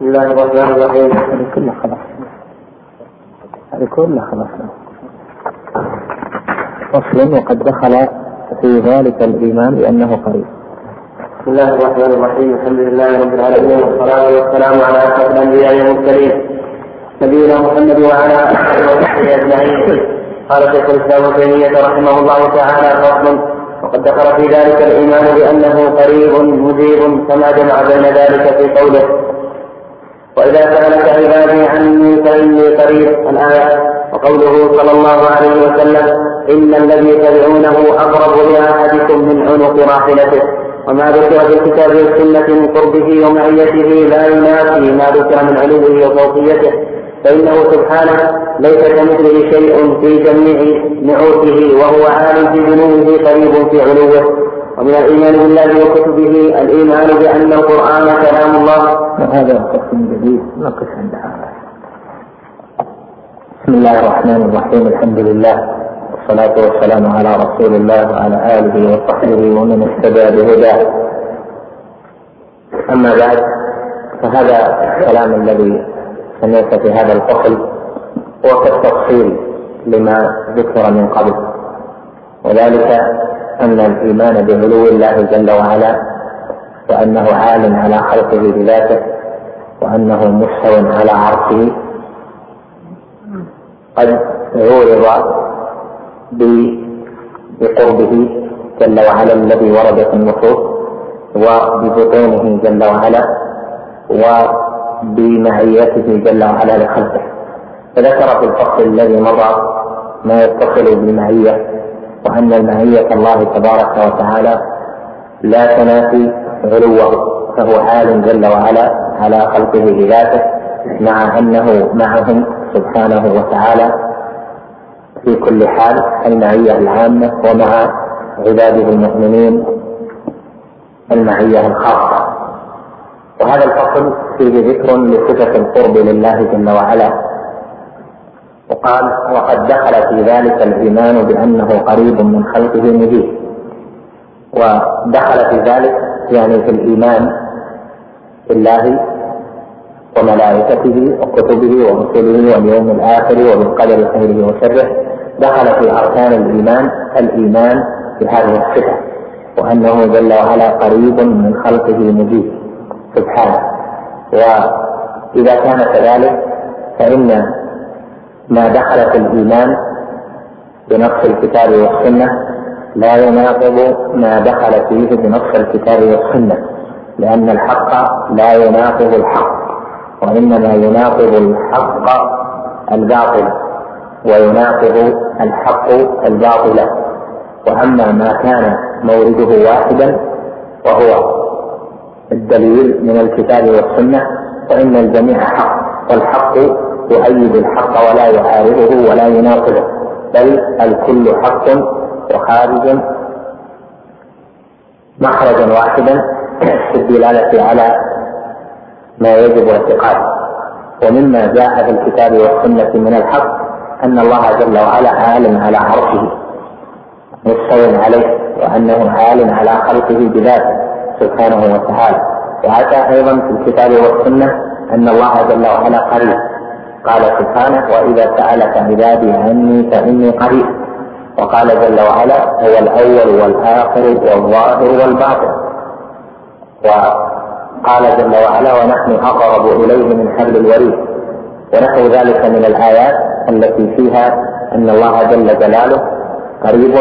بسم الله الرحمن الرحيم. هذه كلها خلاص. هذه كلها خلاص. فصل وقد دخل في ذلك الإيمان بأنه قريب. بسم الله الرحمن الرحيم. الحمد لله رب العالمين والصلاة والسلام على أشرف الأنبياء والمرسلين. نبينا محمد وعلى آله وصحبه أجمعين. قال شيخ الإسلام ابن تيمية رحمه الله تعالى فصل وقد ذكر في ذلك الإيمان بأنه قريب مجيب كما جمع بين ذلك في قوله وإذا سألك عبادي عني فإني قريب الآية وقوله صلى الله عليه وسلم إن الذي تدعونه أقرب لأحدكم من عنق راحلته. وما ذكر في الكتاب والسنة من قربه ومعيته لا ينافي ما ذكر من علوه وفوقيته فإنه سبحانه ليس كمثله شيء في جميع نعوته وهو عالم في جنوبه قريب في علوه. ومن الإيمان بالله وكتبه الإيمان بأن القرآن كلام الله. هذا قسم جديد نقف عند هذا؟ بسم الله الرحمن الرحيم الحمد لله والصلاة والسلام على رسول الله وعلى آله وصحبه ومن اهتدى بهداه. أما بعد فهذا الكلام الذي سمعت في هذا الفصل هو كالتفصيل لما ذكر من قبل. وذلك أن الإيمان بعلو الله جل وعلا وأنه عال على خلقه بذاته وأنه مستو على عرشه. قد عورض بقربه جل وعلا الذي ورد في النصوص وببطونه جل وعلا وبمعيته جل وعلا لخلقه. فذكر في الفصل الذي مضى ما يتصل بالمعية وأن المعية الله تبارك وتعالى لا تنافي علوه فهو عال جل وعلا على خلقه بذاته مع أنه معهم سبحانه وتعالى في كل حال المعية العامة ومع عباده المؤمنين المعية الخاصة. وهذا الفصل فيه ذكر لصفة القرب لله جل وعلا. وقال وقد دخل في ذلك الإيمان بأنه قريب من خلقه مجيب ودخل في ذلك يعني في الإيمان بالله وملائكته وكتبه ورسله واليوم الآخر وبالقدر خيره وشره. دخل في أركان الإيمان الإيمان بهذه الصفة وأنه جل وعلا قريب من خلقه مجيب سبحانه. وإذا كان كذلك فإن ما دخل في الإيمان بنص الكتاب والسنة لا يناقض ما دخل فيه بنص الكتاب والسنة لأن الحق لا يناقض الحق وإنما يناقض الحق الباطل ويناقض الحق الباطل. وأما ما كان مورده واحدا وهو الدليل من الكتاب والسنة فإن الجميع حق والحق يؤيد الحق ولا يعارضه ولا يناقضه بل الكل حق وخارج. مخرجا واحدا في الدلالة على ما يجب اعتقاده. ومما جاء في الكتاب والسنة من الحق أن الله جل وعلا عال على عرشه مستو عليه وأنه عال على خلقه بذاته سبحانه وتعالى. وأتى أيضا في الكتاب والسنة أن الله جل وعلا قريب قال سبحانه وإذا سألك عبادي عني فإني قريب. وقال جل وعلا هو الأول والآخر والظاهر والباطن. وقال جل وعلا ونحن أقرب إليه من حبل الوريد. ونحو ذلك من الآيات التي فيها أن الله جل جلاله قريب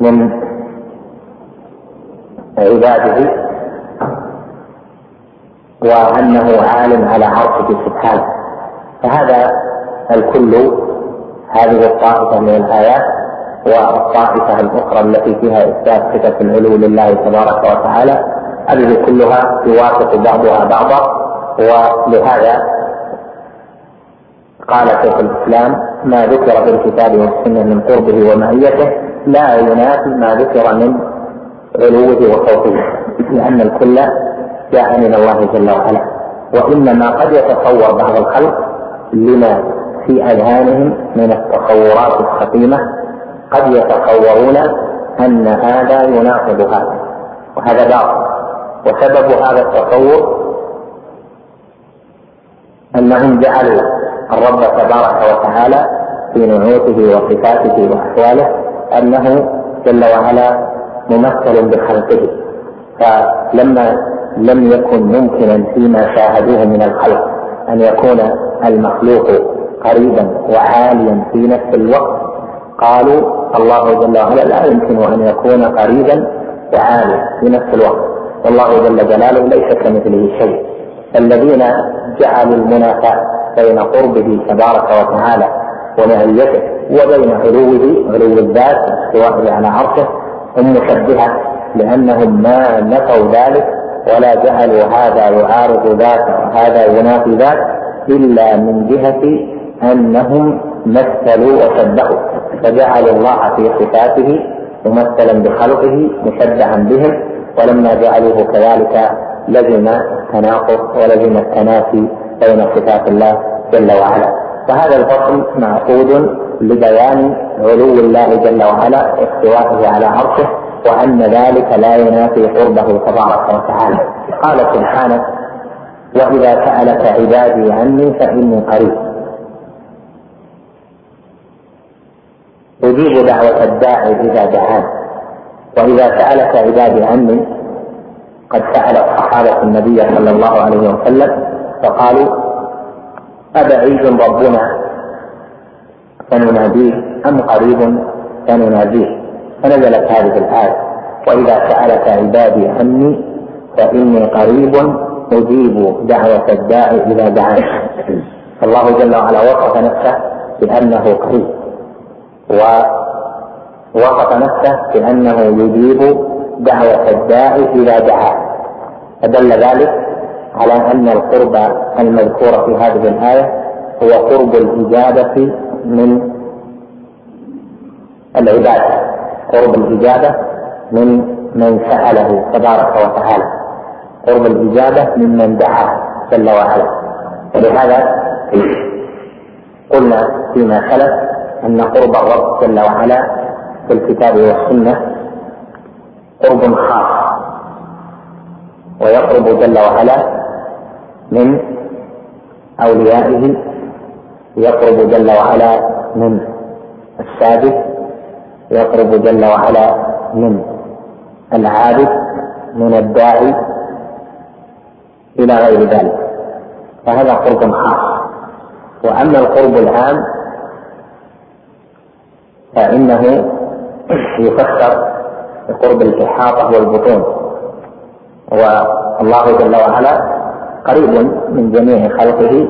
من عباده وأنه عال على عرشه سبحانه. فهذا الكل هذه الطائفة من الآيات والطائفة الأخرى التي فيها إثبات صفة العلو لله تبارك وتعالى هذه كلها يوافق بعضها بعضا ولهذا قال شيخ الإسلام ما ذكر في الكتاب والسنة من قربه ومعيته لا ينافي ما ذكر من علوه وصوته لأن الكل جاء من الله جل وعلا وإنما قد يتصور بعض الخلق لما في أذهانهم من التصورات الخطيمه قد يتصورون أن هذا يناقض هذا وهذا باطل. وسبب هذا التصور أنهم جعلوا الرب تبارك وتعالى في نعوته وصفاته وأحواله أنه جل وعلا ممثل بخلقه. فلما لم يكن ممكنا فيما شاهدوه من الخلق أن يكون المخلوق قريبا وعاليا في نفس الوقت. قالوا الله جل وعلا لا يمكن أن يكون قريبا وعاليا في نفس الوقت. والله جل جلاله ليس كمثله شيء. الذين جعلوا المنافاة بين قربه تبارك وتعالى ومعيته وبين علوه علو الذات واستوائه على عرشه هم مشبهه لأنهم ما نفوا ذلك ولا جعلوا هذا يعارض ذاك وهذا ينافي ذاك إلا من جهة أنهم مثلوا وشبهوا فجعلوا الله في صفاته ممثلا بخلقه مشبها بهم ولما جعلوه كذلك لزم التناقض ولزم التنافي بين صفات الله جل وعلا. فهذا الفصل معقود لبيان علو الله جل وعلا واستوائه على عرشه وأن ذلك لا ينافي قربه تبارك وتعالى. قال سبحانه وإذا سألك عبادي عني فإني قريب. أجيب دعوة الداعي إذا دعان. وإذا سألك عبادي عني قد سأل الصحابة النبي صلى الله عليه وسلم فقالوا أبعيد ربنا فنناديه أم قريب فنناديه؟ فنزلت هذه الآية. وإذا سألك عبادي عني فإني قريب أجيب دعوة الداعي إذا دعاني. الله جل وعلا وصف نفسه بأنه قريب. ووصف نفسه بأنه يجيب دعوة الداعي إذا دعاه فدل ذلك على أن القرب المذكور في هذه الآية هو قرب الإجابة من العبادة. قرب الإجابة من من سأله تبارك وتعالى. قرب الإجابة ممن دعاه جل وعلا. ولهذا قلنا فيما خلف أن قرب الرب جل وعلا في الكتاب والسنة قرب خاص. ويقرب جل وعلا من أوليائه يقرب جل وعلا من السابق يقرب جل وعلا من العابد من الداعي إلى غير ذلك. فهذا قرب خاص. وأما القرب العام فإنه يفسر بقرب الإحاطة والبطون. والله جل وعلا قريب من جميع خلقه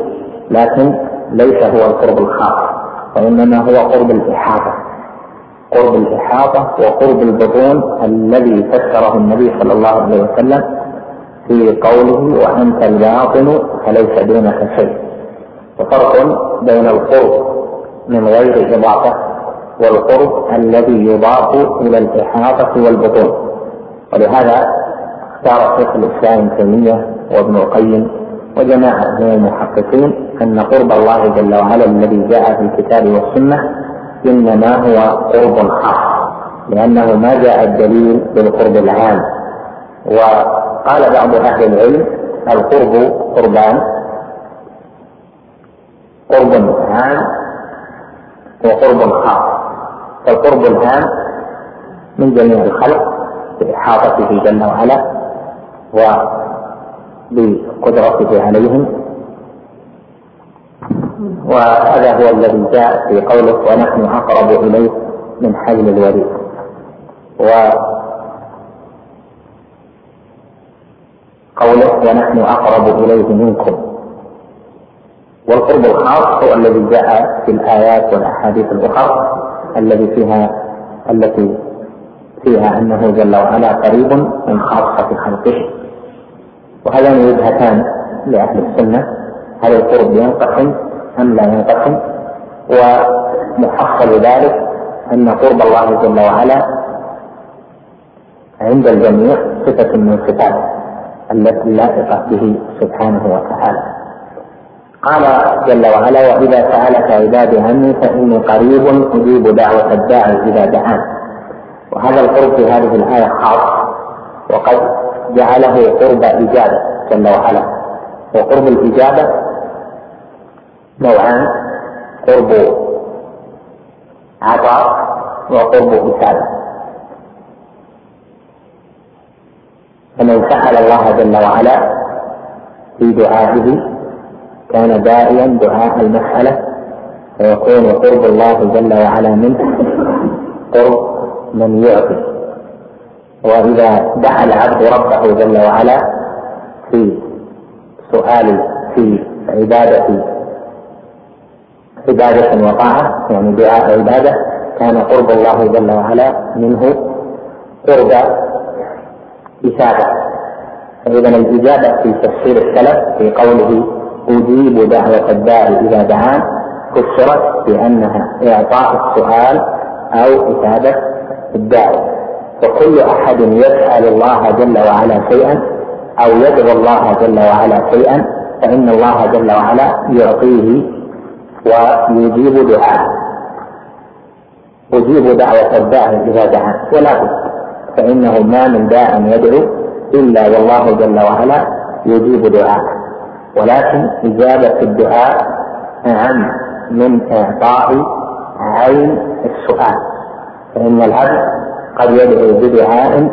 لكن ليس هو القرب الخاص وإنما هو قرب الإحاطة. قرب الإحاطة وقرب البطون الذي فسره النبي صلى الله عليه وسلم في قوله وأنت الباطن فليس دونك شيء. وفرق بين القرب من غير إضافة والقرب الذي يضاف إلى الإحاطة والبطون. ولهذا اختار شيخ الإسلام تيمية وابن القيم وجماعة من المحققين أن قرب الله جل وعلا الذي جاء في الكتاب والسنة إنما هو قرب خاص لأنه ما جاء الدليل بالقرب العام. وقال بعض أهل العلم القرب قربان. قرب عام وقرب خاص فالقرب العام من جميع الخلق بإحاطته جل وعلا وبقدرته عليهم. وهذا هو الذي جاء في قوله ونحن أقرب اليه من حبل الوريد. وقوله ونحن أقرب إليه منكم. والقرب الخاص هو الذي جاء في الآيات والأحاديث الأخرى الذي فيها التي فيها أنه جل وعلا قريب من خاصة خلقه. وهذان وجهتان لأهل السنة. هل القرب ينقسم أم لا ينقسم ومحصل ذلك أن قرب الله جل وعلا عند الجميع صفة من صفاته التي لائقة به سبحانه وتعالى. قال جل وعلا وإذا سألك عبادي عني فإني قريب أجيب دعوة الداعي إذا دعان. وهذا القرب في هذه الآية خاص وقد جعله قرب إجابة جل وعلا. وقرب الإجابة نوعان قرب عطاء وقرب إثابة فمن سأل الله جل وعلا في دعائه كان داعيا دعاء المسألة فيكون قرب الله جل وعلا منه قرب من يعطي. وإذا دعا العبد ربه جل وعلا في سؤال في عبادة عبادة وطاعة يعني دعاء عبادة كان قرب الله جل وعلا منه قرب إثابة فإذا الإجابة في تفسير السلف في قوله أجيب دعوة الداعي إذا دعان فسرت بأنها إعطاء السؤال أو إثابة الداعي فكل أحد يسأل الله جل وعلا شيئا أو يدعو الله جل وعلا شيئا فإن الله جل وعلا يعطيه ويجيب دعاءه أجيب دعوة الداعي إذا دعا. ولا بد. فإنه ما من داع يدعو إلا والله جل وعلا يجيب دعاءه ولكن إجابة الدعاء أهم من إعطاء عين السؤال. فإن العبد قد يدعو بدعاء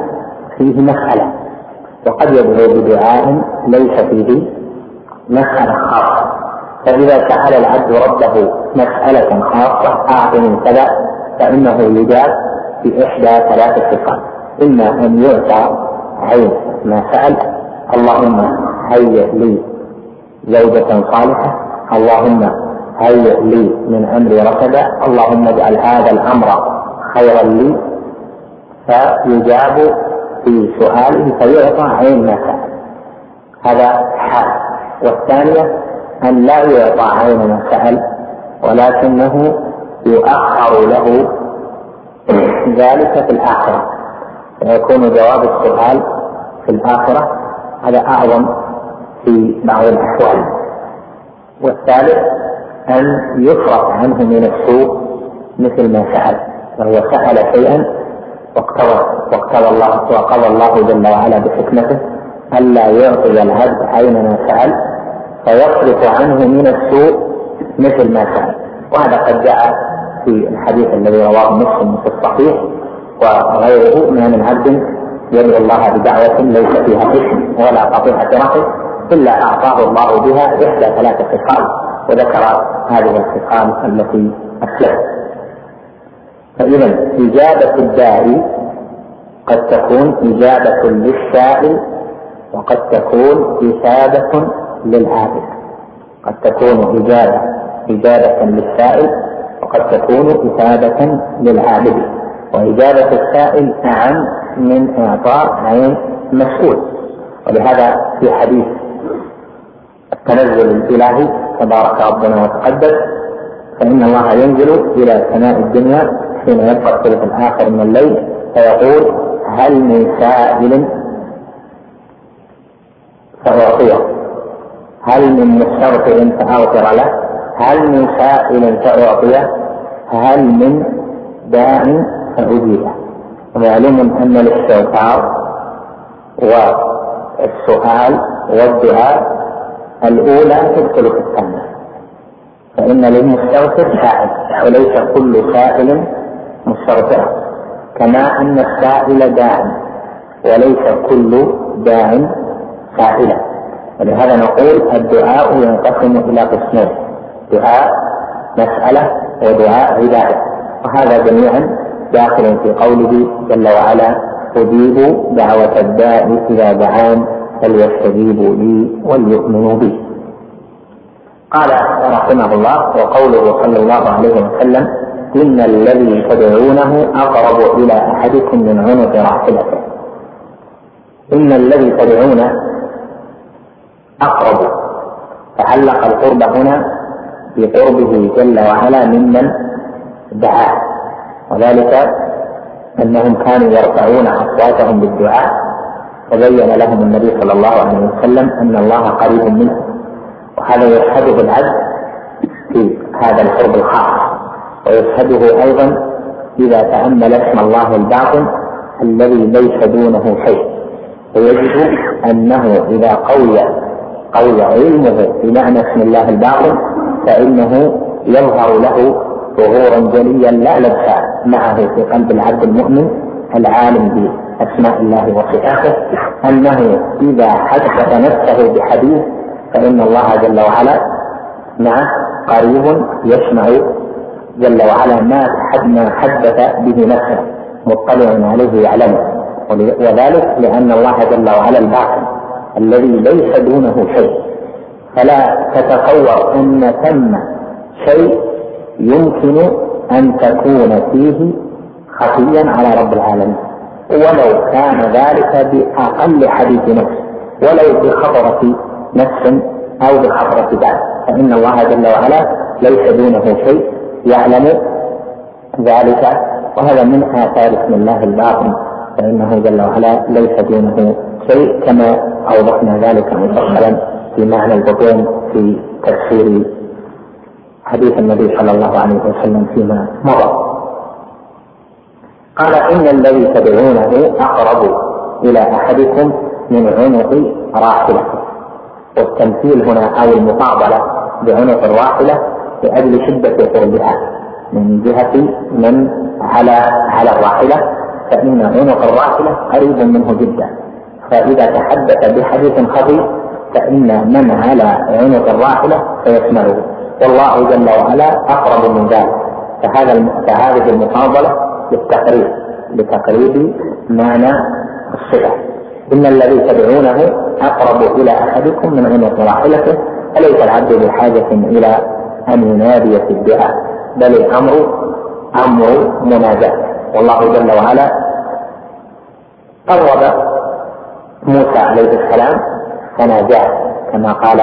فيه مسألة. وقد يدعو بدعاء ليس فيه مسألة خاصة. فإذا سأل العبد ربه مسألة خاصة أعطني كذا فإنه يجاب في إحدى ثلاث صفات. إما أن يعطى عين ما سأل اللهم هيئ لي زوجة صالحة اللهم هيئ لي من أمري رشدا اللهم اجعل هذا الأمر خيرا لي. فيجاب في سؤاله فيعطى عين ما سأل. هذا حال. والثانية أن لا يعطى عين ما سأل ولكنه يؤخر له ذلك في الآخرة. فيكون جواب السؤال في الآخرة هذا أعظم في بعض الأحوال. والثالث أن يصرف عنه من السوء مثل ما سأل فهو سأل شيئا واقتضى واقتضى الله وقضى الله جل وعلا بحكمته ألا يعطي العبد أينما سأل؟ فيصرف عنه من السوء مثل ما سأل وهذا قد جاء في الحديث الذي رواه مسلم في الصحيح وغيره ما من عبد يدعو الله بدعوة ليس فيها اسم ولا قطيعة رحم إلا أعطاه الله بها إحدى ثلاثة خصال وذكر هذه الخصال التي أسلفت فإذا إجابة الداعي قد تكون إجابة للسائل وقد تكون إثابة للعابد قد تكون إجابة إجابة للسائل وقد تكون إثابة للعابد. وإجابة السائل أعم من إعطاء عين مسؤول. ولهذا في حديث التنزل الإلهي تبارك ربنا وتقدس فإن الله ينزل إلى سماء الدنيا حين يبقى الثلث الآخر من الليل فيقول هل من سائل؟ فأعطيه هل من مستغفر فأغفر له؟ هل من سائل فأعطيه؟ هل من داع فأجيبه؟ ومعلوم أن الاستغفار والسؤال والدعاء الأولى تدخل في الثانية فإن للمستغفر سائل وليس كل سائل مستغفرا كما أن السائل داع وليس كل داع سائلا ولهذا نقول الدعاء ينقسم إلى قسمين. دعاء مسألة ودعاء عبادة وهذا جميعا داخل في قوله جل وعلا أجيب دعوة الداء إذا دعان فليستجيبوا لي وليؤمنوا بي. قال رحمه الله وقوله صلى الله عليه وسلم إن الذي تدعونه أقرب إلى أحدكم من عنق راحلته إن الذي تدعونه أقرب. تعلق القرب هنا بقربه جل وعلا ممن دعاه وذلك أنهم كانوا يرفعون أصواتهم بالدعاء. فبين لهم النبي صلى الله عليه وسلم أن الله قريب منه. وهذا يشهده العبد في هذا القرب الخاص. ويشهده أيضا إذا تأمل اسم الله الباطن الذي ليس دونه شيء. فيجد أنه إذا قوي قوي علمه بمعنى اسم الله الباطن فإنه يظهر له ظهورا جليا لا لبس معه في قلب العبد المؤمن العالم بأسماء الله وصفاته. أنه إذا حدث نفسه بحديث فإن الله جل وعلا معه قريب يسمع جل وعلا ما ما حدث به نفسه مطلع عليه يعلمه. وذلك لأن الله جل وعلا الباطن الذي ليس دونه شيء. فلا تتصور أن ثم شيء يمكن أن تكون فيه خفيا على رب العالمين. ولو كان ذلك بأقل حديث نفس ولو بخطرة نفس أو بخطرة بال فإن الله جل وعلا ليس دونه شيء يعلم ذلك. وهذا من آثار اسم الله الباطن. فإنه جل وعلا ليس دونه شيء كما أوضحنا ذلك مفصلا في معنى البطون في تفسير حديث النبي صلى الله عليه وسلم فيما مضى. قال إن الذي تدعونه أقرب إلى أحدكم من عنق راحلته والتمثيل هنا أو المقابلة بعنق الراحلة لأجل شدة قربها من جهة من على على الراحلة. فإن عنق الراحلة قريب منه جدا. فإذا تحدث بحديث خفي فإن من على عنق الراحلة سيسمعه والله جل وعلا أقرب من ذلك. فهذا فهذه المفاضلة للتقريب لتقريب معنى الصفة. إن الذي تدعونه أقرب إلى أحدكم من عنق راحلته فليس العبد بحاجة إلى أن ينادي في الدعاء؟ بل الأمر أمر مناجاة. والله جل وعلا قرب موسى عليه السلام فناجاه كما قال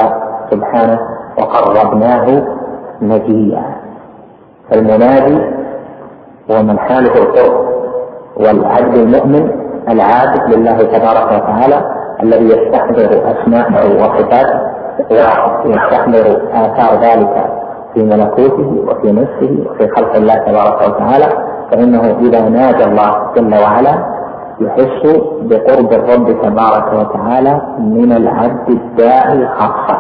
سبحانه وقربناه نجيا. فالمنادي هو من حاله القرب والعبد المؤمن العابد لله تبارك وتعالى الذي يستحضر أسماءه وصفاته ويستحضر آثار ذلك في ملكوته وفي نفسه وفي خلق الله تبارك وتعالى. فإنه إذا نادى الله جل وعلا يحس بقرب الرب تبارك وتعالى من العبد الداعي خاصه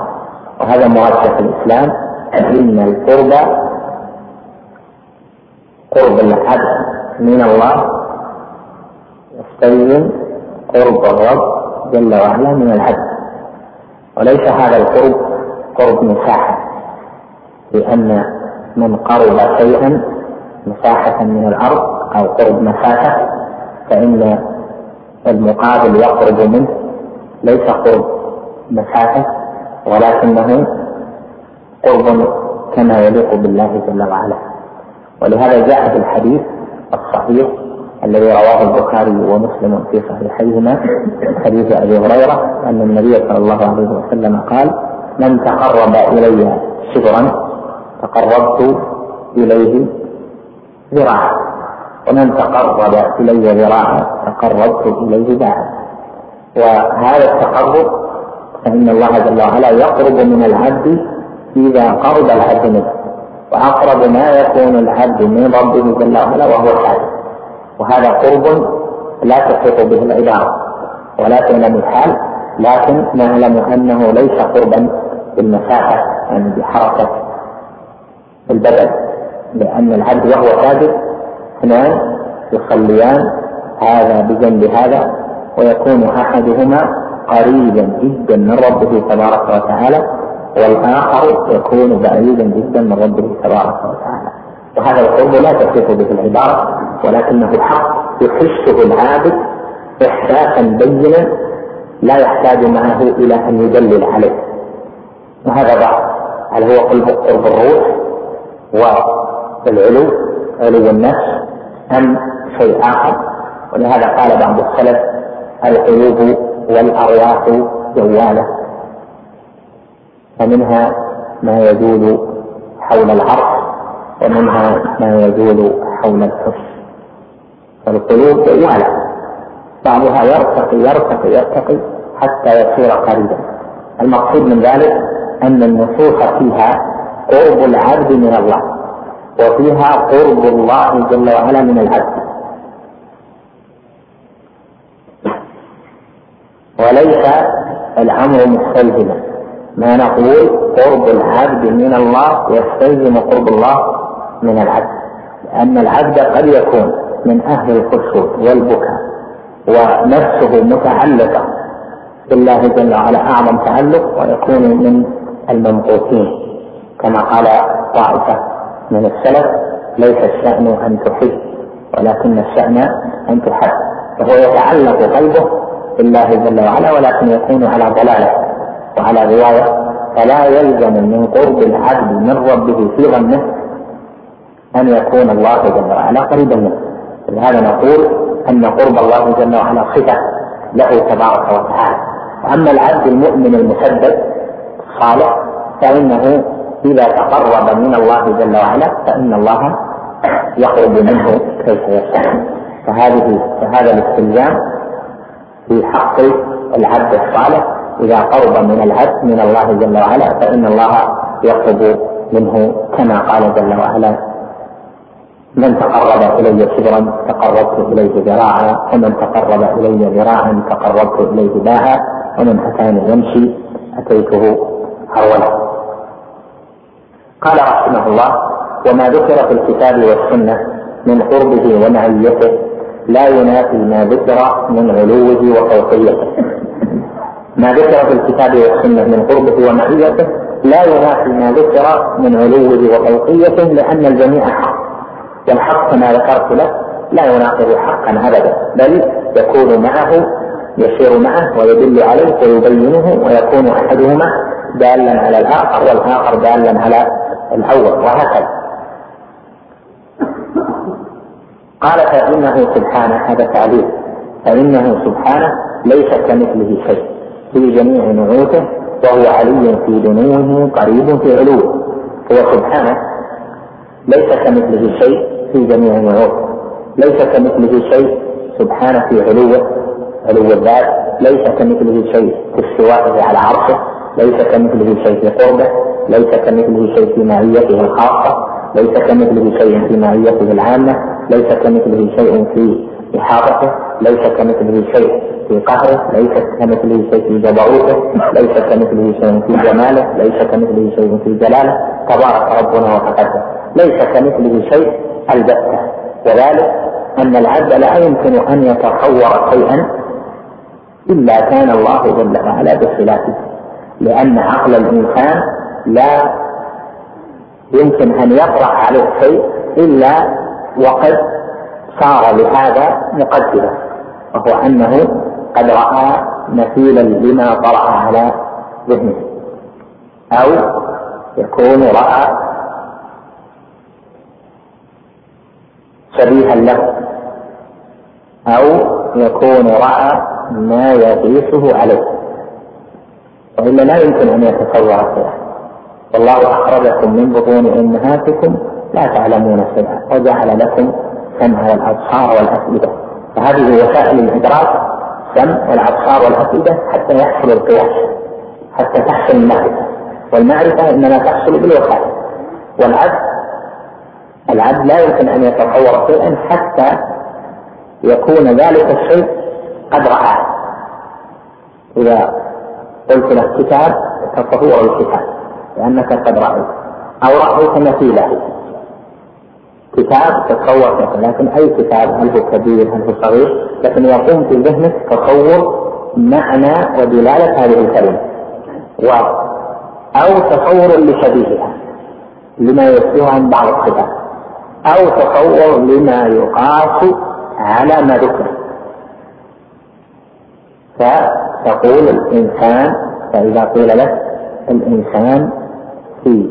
وهذا مراد في الإسلام. إن القرب قرب العبد من الله يستلزم قرب الرب جل وعلا من العبد. وليس هذا القرب قرب مساحة لأن من قرب شيئا مساحة من الأرض أو قرب مسافة فإن المقابل يقرب منه ليس قرب مسافة ولكنه قرب كما يليق بالله جل وعلا. ولهذا جاء في الحديث الصحيح الذي رواه البخاري ومسلم في صحيحيهما حديث أبي هريرة أن النبي صلى الله عليه وسلم قال من تقرب إلي شبرا تقربت إليه ذراعا ومن تقرب إلي ذراعا تقربت إليه باعا وهذا التقرب فإن الله جل وعلا يقرب من العبد إذا قرب العبد منه. وأقرب ما يكون العبد من ربه جل وعلا وهو حاجة وهذا قرب لا تحيط به العبارة ولا تعلم الحال لكن نعلم أنه ليس قربا بالمسافة يعني بحركة البدن. لأن العبد وهو ساجد اثنان يصليان هذا بجنب هذا ويكون أحدهما قريبا جدا من ربه تبارك وتعالى والآخر يكون بعيدا جدا من ربه تبارك وتعالى. وهذا القرب لا تحيط به العبارة ولكنه حق يحسه العابد إحساسا بينا لا يحتاج معه إلى أن يدلل عليه. وهذا بعض هل هو قرب قرب الروح والعلو علو النفس أم شيء آخر؟ ولهذا قال بعض السلف القلوب والأرواح جوالة. فمنها ما يدول حول العرش ومنها ما يدول حول الحس. فالقلوب جوالة. بعضها يرتقي يرتقي يرتقي حتى يصير قريبا. المقصود من ذلك أن النصوص فيها قرب العبد من الله. وفيها قرب الله جل وعلا من العبد وليس الأمر مستلزما ما نقول قرب العبد من الله يستلزم قرب الله من العبد لأن العبد قد يكون من أهل الخشوع والبكاء ونفسه متعلقة بالله جل وعلا أعظم تعلق ويكون من الممقوتين كما قال طائفة من السلف ليس الشأن أن تحب ولكن الشأن أن تحب. فهو يتعلق قلبه بالله جل وعلا ولكن يكون على ضلاله وعلى رواية. فلا يلزم من قرب العبد من ربه في ظنه أن يكون الله جل وعلا قريبا منه. لهذا نقول أن قرب الله جل وعلا صفة له تبارك وتعالى. وأما العبد المؤمن المسدد الصالح فإنه إذا تقرب من الله جل وعلا فإن الله يقرب منه كيف يشاء. فهذه فهذا الاستلزام في حق العبد الصالح. إذا قرب من العبد من الله جل وعلا فإن الله يقرب منه كما قال جل وعلا. من تقرب إلي شبرا تقربت إليه ذراعا ومن تقرب إلي ذراعا تقربت إليه باعا ومن أتاني يمشي أتيته هرولا قال رحمه الله وما ذكر في الكتاب والسنة من قربه ومعيته لا ينافي ما ذكر من علوه وفوقيته. ما ذكر في الكتاب والسنة من قربه ومعيته لا ينافي ما ذكر من علوه وفوقيته لأن الجميع حق. والحق كما ذكرت لك لا يناقض حقا أبدا بل يكون معه يسير معه ويدل عليه ويبينه ويكون أحدهما دالا على الآخر والآخر دالا على الأول وهكذا. قال فإنه سبحانه هذا تعليل. فإنه سبحانه ليس كمثله شيء. في جميع نعوته وهو علي في دنوه قريب في علوه. هو سبحانه ليس كمثله شيء في جميع نعوته. ليس كمثله شيء سبحانه في علوه. علو الذات ليس كمثله شيء في استوائه على عرشه. ليس كمثله شيء في قربه ليس كمثله شيء في معيته الخاصة ليس كمثله شيء في معيته العامة ليس كمثله شيء في إحاطته ليس كمثله شيء في قهره ليس كمثله شيء في جبروته ليس كمثله شيء في جماله ليس كمثله شيء في جلاله. تبارك ربنا وتقدم. ليس كمثله شيء البتة. وذلك أن العبد لا يمكن أن يتصور شيئا إلا كان الله جل وعلا بخلافه. لأن عقل الإنسان لا يمكن أن يطرح عليه شيء إلا وقد صار لهذا مقدمة وهو أنه قد رأى مثيلا لما طرأ على ذهنه أو يكون رأى شبيها له أو يكون رأى ما يقيسه عليه. وإلا لا يمكن أن يتصور شيئا والله أخرجكم من بطون أمهاتكم لا تعلمون شيئا وجعل لكم السمع والأبصار والأفئدة. فهذه وسائل الإدراك السمع والأبصار والأفئدة حتى يحصل القياس حتى تحصل المعرفة. والمعرفة إنما تحصل بالوسائل والعبد العبد لا يمكن أن يتصور شيئا حتى يكون ذلك الشيء قد رآه. إذا قلت له كتاب تصور الكتاب لأنك قد رأيت. أو رأيت مثيله كتاب تتصور لكن أي كتاب؟ هل هو كبير؟ هل هو صغير؟ لكن يقوم في ذهنك تصور معنى ودلالة هذه الكلمة. و أو تصور لشبيهها لما يشبه عن بعض الصفات. أو تصور لما يقاس على ما ذكر. فتقول الإنسان فإذا قيل لك الإنسان في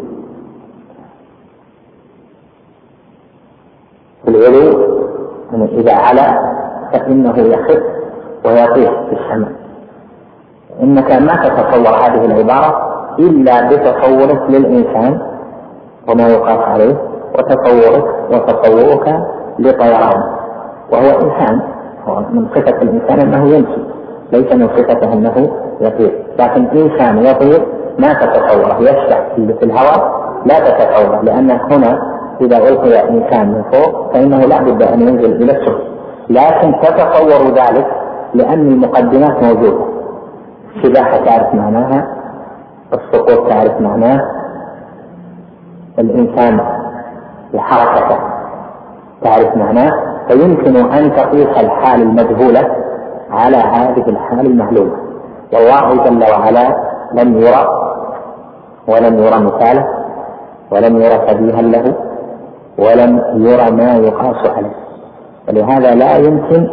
العلو يعني إذا علا فإنه يخف ويطيح في السماء. إنك ما تتصور هذه العبارة إلا بتصورك للإنسان وما يقاس عليه وتصورك وتصورك لطيران. وهو إنسان من صفة الإنسان أنه يمشي. ليس من صفته أنه يطير. لكن إنسان يطير ما تتصوره يشتع في الهواء لا تتصوره لأن هنا إذا ألقي إنسان من فوق فإنه لا بد أن ينزل إلى السفل لكن تتصوروا ذلك لأن المقدمات موجودة. السباحة تعرف معناها السقوط تعرف معناه الإنسان بحركته تعرف معناه فيمكن أن تقيس الحال المجهولة على هذه الحال المعلومة والله جل وعلا لم يرى ولم يرى مثاله ولم يرى شبيها له ولم يرى ما يقاس عليه. ولهذا لا يمكن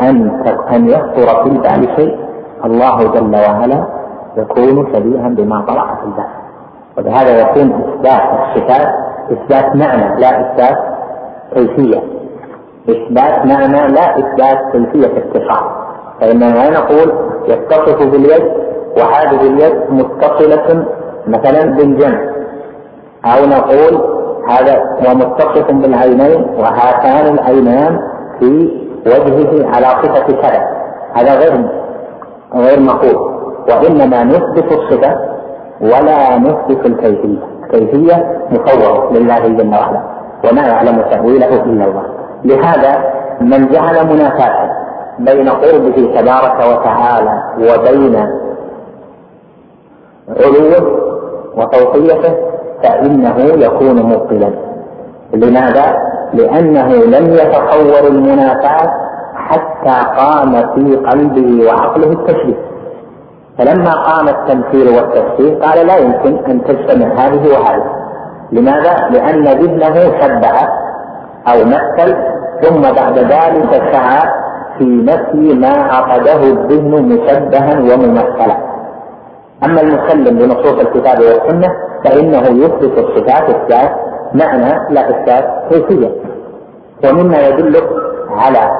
أن أن يخطر في البال شيء. الله جل وعلا يكون شبيها بما طرأ في البال. ولهذا يكون إثبات الصفات إثبات معنى لا إثبات كيفية. إثبات معنى لا إثبات كيفية اتصال فإننا نقول يتصف باليد وهذه اليد متصلة مثلا بالجنب أو نقول هذا ومتصف بالعينين وهاتان العينان في وجهه على صفة كذا. هذا غير غير مقول. وإنما نثبت الصفة ولا نثبت الكيفية. الكيفية مفوضة لله جل وعلا. وما يعلم تأويله إلا الله. لهذا من جعل منافاة بين قربه تبارك وتعالى وبين علوه وفوقيته فإنه يكون مبطلا لماذا؟ لأنه لم يتصور المنافاة حتى قام في قلبه وعقله التشبيه فلما قام التمثيل والتفسير قال لا يمكن أن تجتمع هذه وهذه لماذا؟ لأن ذهنه شبه أو مثل ثم بعد ذلك سعى في نفي ما عقده الذهن مشبها وممثلا. أما المسلم بنصوص الكتاب والسنة فإنه يثبت الصفات إثبات معنى لا إثبات كيفية. ومما يدلك على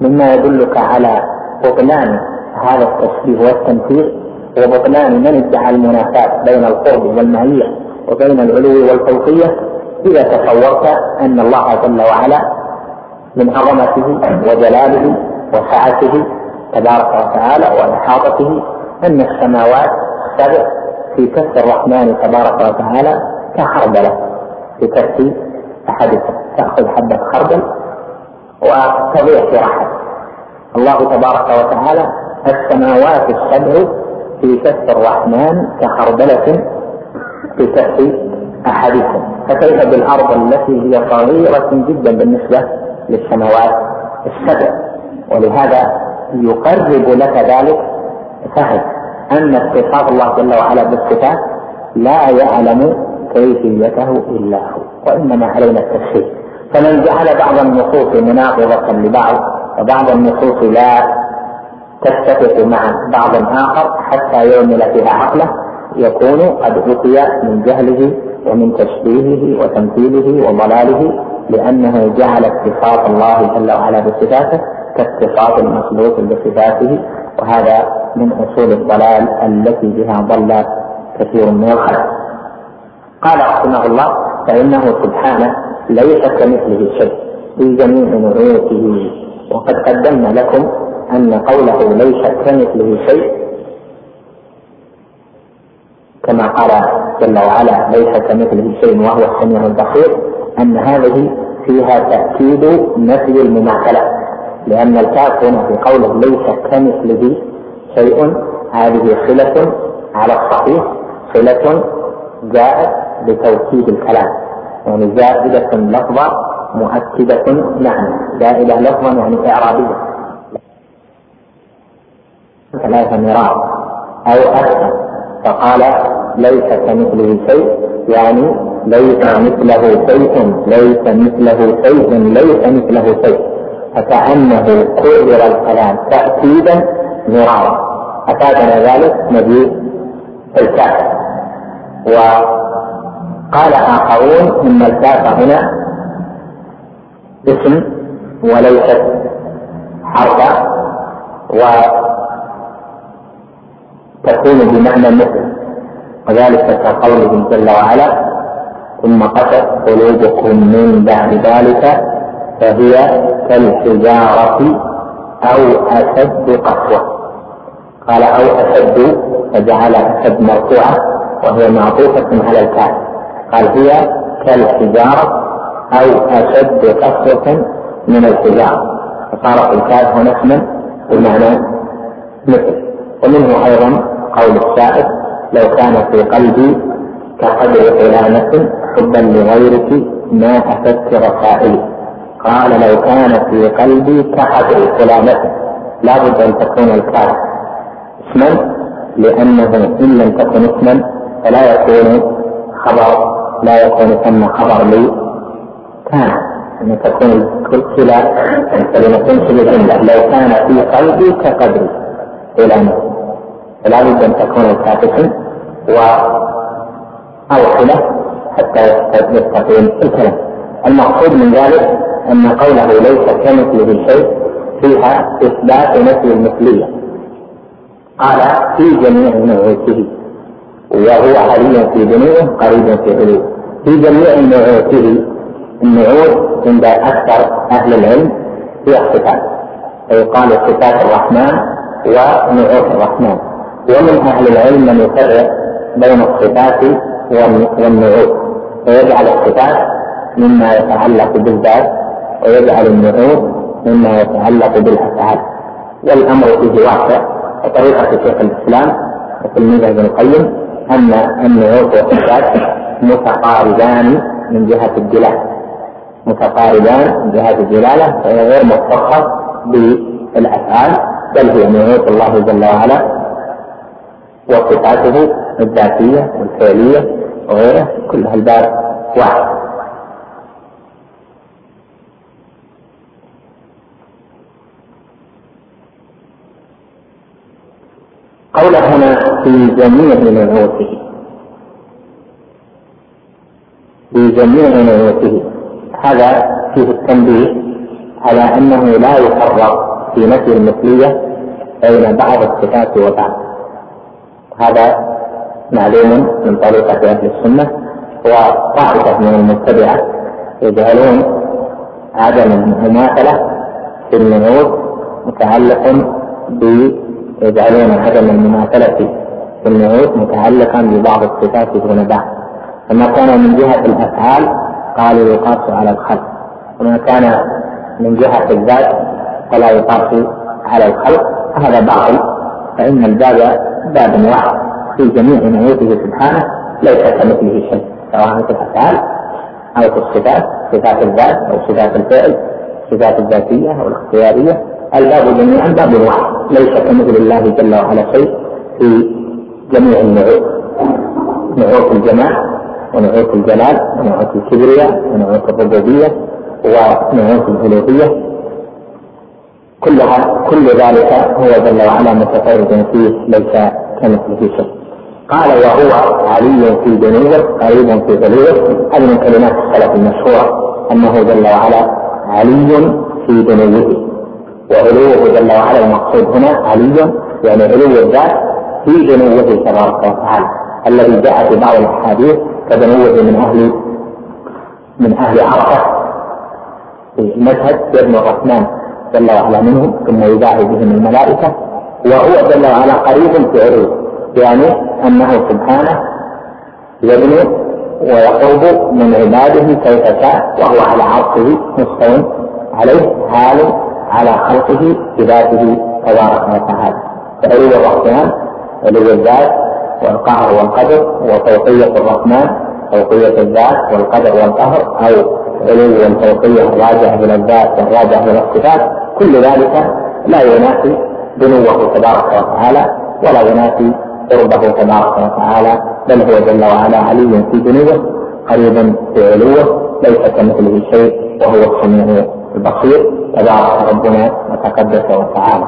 مما يدلك على بطلان هذا التشبيه والتمثيل وبطلان من ادعى المنافاة بين القرب والمعية وبين العلو والفوقية إذا تصورت أن الله جل وعلا من عظمته وجلاله وسعته تبارك وتعالى وإحاطته أن السماوات السبع في كف الرحمن تبارك وتعالى كحربلة في كف أحدكم. تأخذ حبة خردل وتضيع في رحم الله تبارك وتعالى السماوات السبع في كف الرحمن كحربلة في كف أحدكم. فكيف بالأرض التي هي صغيرة جدا بالنسبة للسماوات السبع. ولهذا يقرب لك ذلك فهم أن اتصاف الله جل وعلا بالصفات لا يعلم كيفيته إلا هو وإنما علينا التفسير. فمن جعل بعض النصوص مناقضة لبعض وبعض النصوص لا تتفق مع بعض آخر حتى يعمل فيها عقله يكون قد أتي من جهله ومن تشبيهه وتمثيله وضلاله لأنه جعل اتصاف الله جل وعلا بصفاته كاتصاف المخلوق بصفاته وهذا من أصول الضلال التي بها ضل كثير من الخلق. قال رحمه الله فإنه سبحانه ليس كمثله شيء في جميع نعوته وقد قدمنا لكم أن قوله ليس كمثله شيء كما قال جل وعلا ليس كمثله شيء وهو السميع البصير أن هذه فيها تأكيد نفي المماثلة لأن الكاف هنا في قوله ليس كمثله شيء هذه صلة على الصحيح صلة جاءت بتوكيد الكلام يعني زائدة لفظة مؤكدة معنى زائدة لفظا يعني إعرابية. ثلاث مرات أو أكثر. فقال ليس كمثله شيء. يعني ليس مثله شيء ليس مثله شيء ليس مثله شيء. فكأنه كرر الكلام تأكيدا مرارا. أفادنا ذلك مجيء الكاف. وقال آخرون إن الكاف هنا اسم وليست حرفا. وتكون بمعنى مثل وذلك كقوله جل وعلا ثم قست قلوبكم من بعد ذلك فهي كالحجارة أو أشد قسوة. قال أو أشد فجعل أشد مرفوعة وهي معطوفة على الكاف. قال هي كالحجارة أو أشد قسوة من الحجارة. فصارت الكاف هنا بمعنى مثل. ومنه أيضا قول الشاعر لو كان في قلبي كقدر فلانة حبا لغيرك ما أفدت رسائلي قال لو كان في قلبي كقدر فلانة لابد أن تكون الكاف اسما لأنه إن لم تكن اسما فلا يكون خبر لا يكون ثم خبر لي. كان أن تكون كلا كلمة في الجملة لو كان في قلبي كقدري. فلانة فلا بد أن تكون الكاف وأوصلة حتى يستقيم الكلام. المقصود من ذلك أن قوله ليس كمثله شيء فيها إثبات نفي المثلية. قال في جميع نعوته وهو حاليا في بنوه قريب في علوه في جميع نعوته النعوت عند أكثر أهل العلم هي الصفات فيقال صفات الرحمن ونعوت الرحمن. ومن أهل العلم من يفرق بين الصفات والنعوت ويجعل الصفات مما يتعلق بالذات ويجعل النعوت مما يتعلق بالأفعال. والأمر فيه واسع. وطريقة شيخ الإسلام وتلميذه ابن القيم أن النعوت والصفات متقاربان من جهة الدلالة. متقاربان من جهة الدلالة فهي غير مختصه بالأفعال بل هي نعوت الله جل وعلا وصفاته الذاتية والفعلية وغيره كلها الباب واحد. قول هنا في جميع نعوته. في جميع نعوته. هذا فيه التنبيه على أنه لا يفرق في نفي المثلية بين بعض الصفات وبعض. هذا معلوم من طريقة أهل السنة وطائفة من المتبعة يجعلون عدم المماثلة في النعوت متعلق يجعلون عدم المماثلة في النعوت متعلقا ببعض الصفات دون بعض فما كان من جهة الأفعال قالوا يقاس على الخلق. وما كان من جهة الذات فلا يقاس على الخلق. هذا باطل. فإن الباب باب واحد في جميع نعوته سبحانه ليس كمثله شيء سواء في الأفعال أو في الصفات صفات الذات أو صفات الفعل الصفات الذاتية أو الاختيارية. الباب جميعا باب واحد ليس كمثل الله جل وعلا شيء في جميع النعوت نعوت الجمال ونعوت الجلال ونعوت الكبرياء ونعوت الربوبية ونعوت الألوهية. كلها كل ذلك هو جل وعلا متفرد فيه ليس كمثله شيء. قال وهو علي في دنوه قريب في دنوه هذه من كلمات السلف المشهورة أنه جل وعلا علي في دنوه وعلوه جل وعلا المقصود هنا علي يعني علو الذات في دنوه تبارك وتعالى الذي جاء في بعض الأحاديث كدنوه من أهل من أهل عرفة في المشهد ابن الرحمن جل وعلا منهم ثم يباهي بهم الملائكة وهو جل وعلا قريب في علوه يعني أنه سبحانه يبني ويقرب من عباده كيف شاء وهو على عرشه مستوى عليه حال على خلقه بذاته تبارك وتعالى. فعلو الرحمن علو الذات والقهر والقدر وفوقية الرحمن فوقية الذات والقدر والقهر أو علو الفوقية الراجعة إلى الذات والراجعة إلى الصفات. كل ذلك لا ينافي بنوه تبارك وتعالى ولا ينافي قربه تبارك وتعالى بل هو جل وعلا علي في بنوه قريب في علوه ليس كمثله شيء وهو السميع البصير. تبارك ربنا وتقدس وتعالى.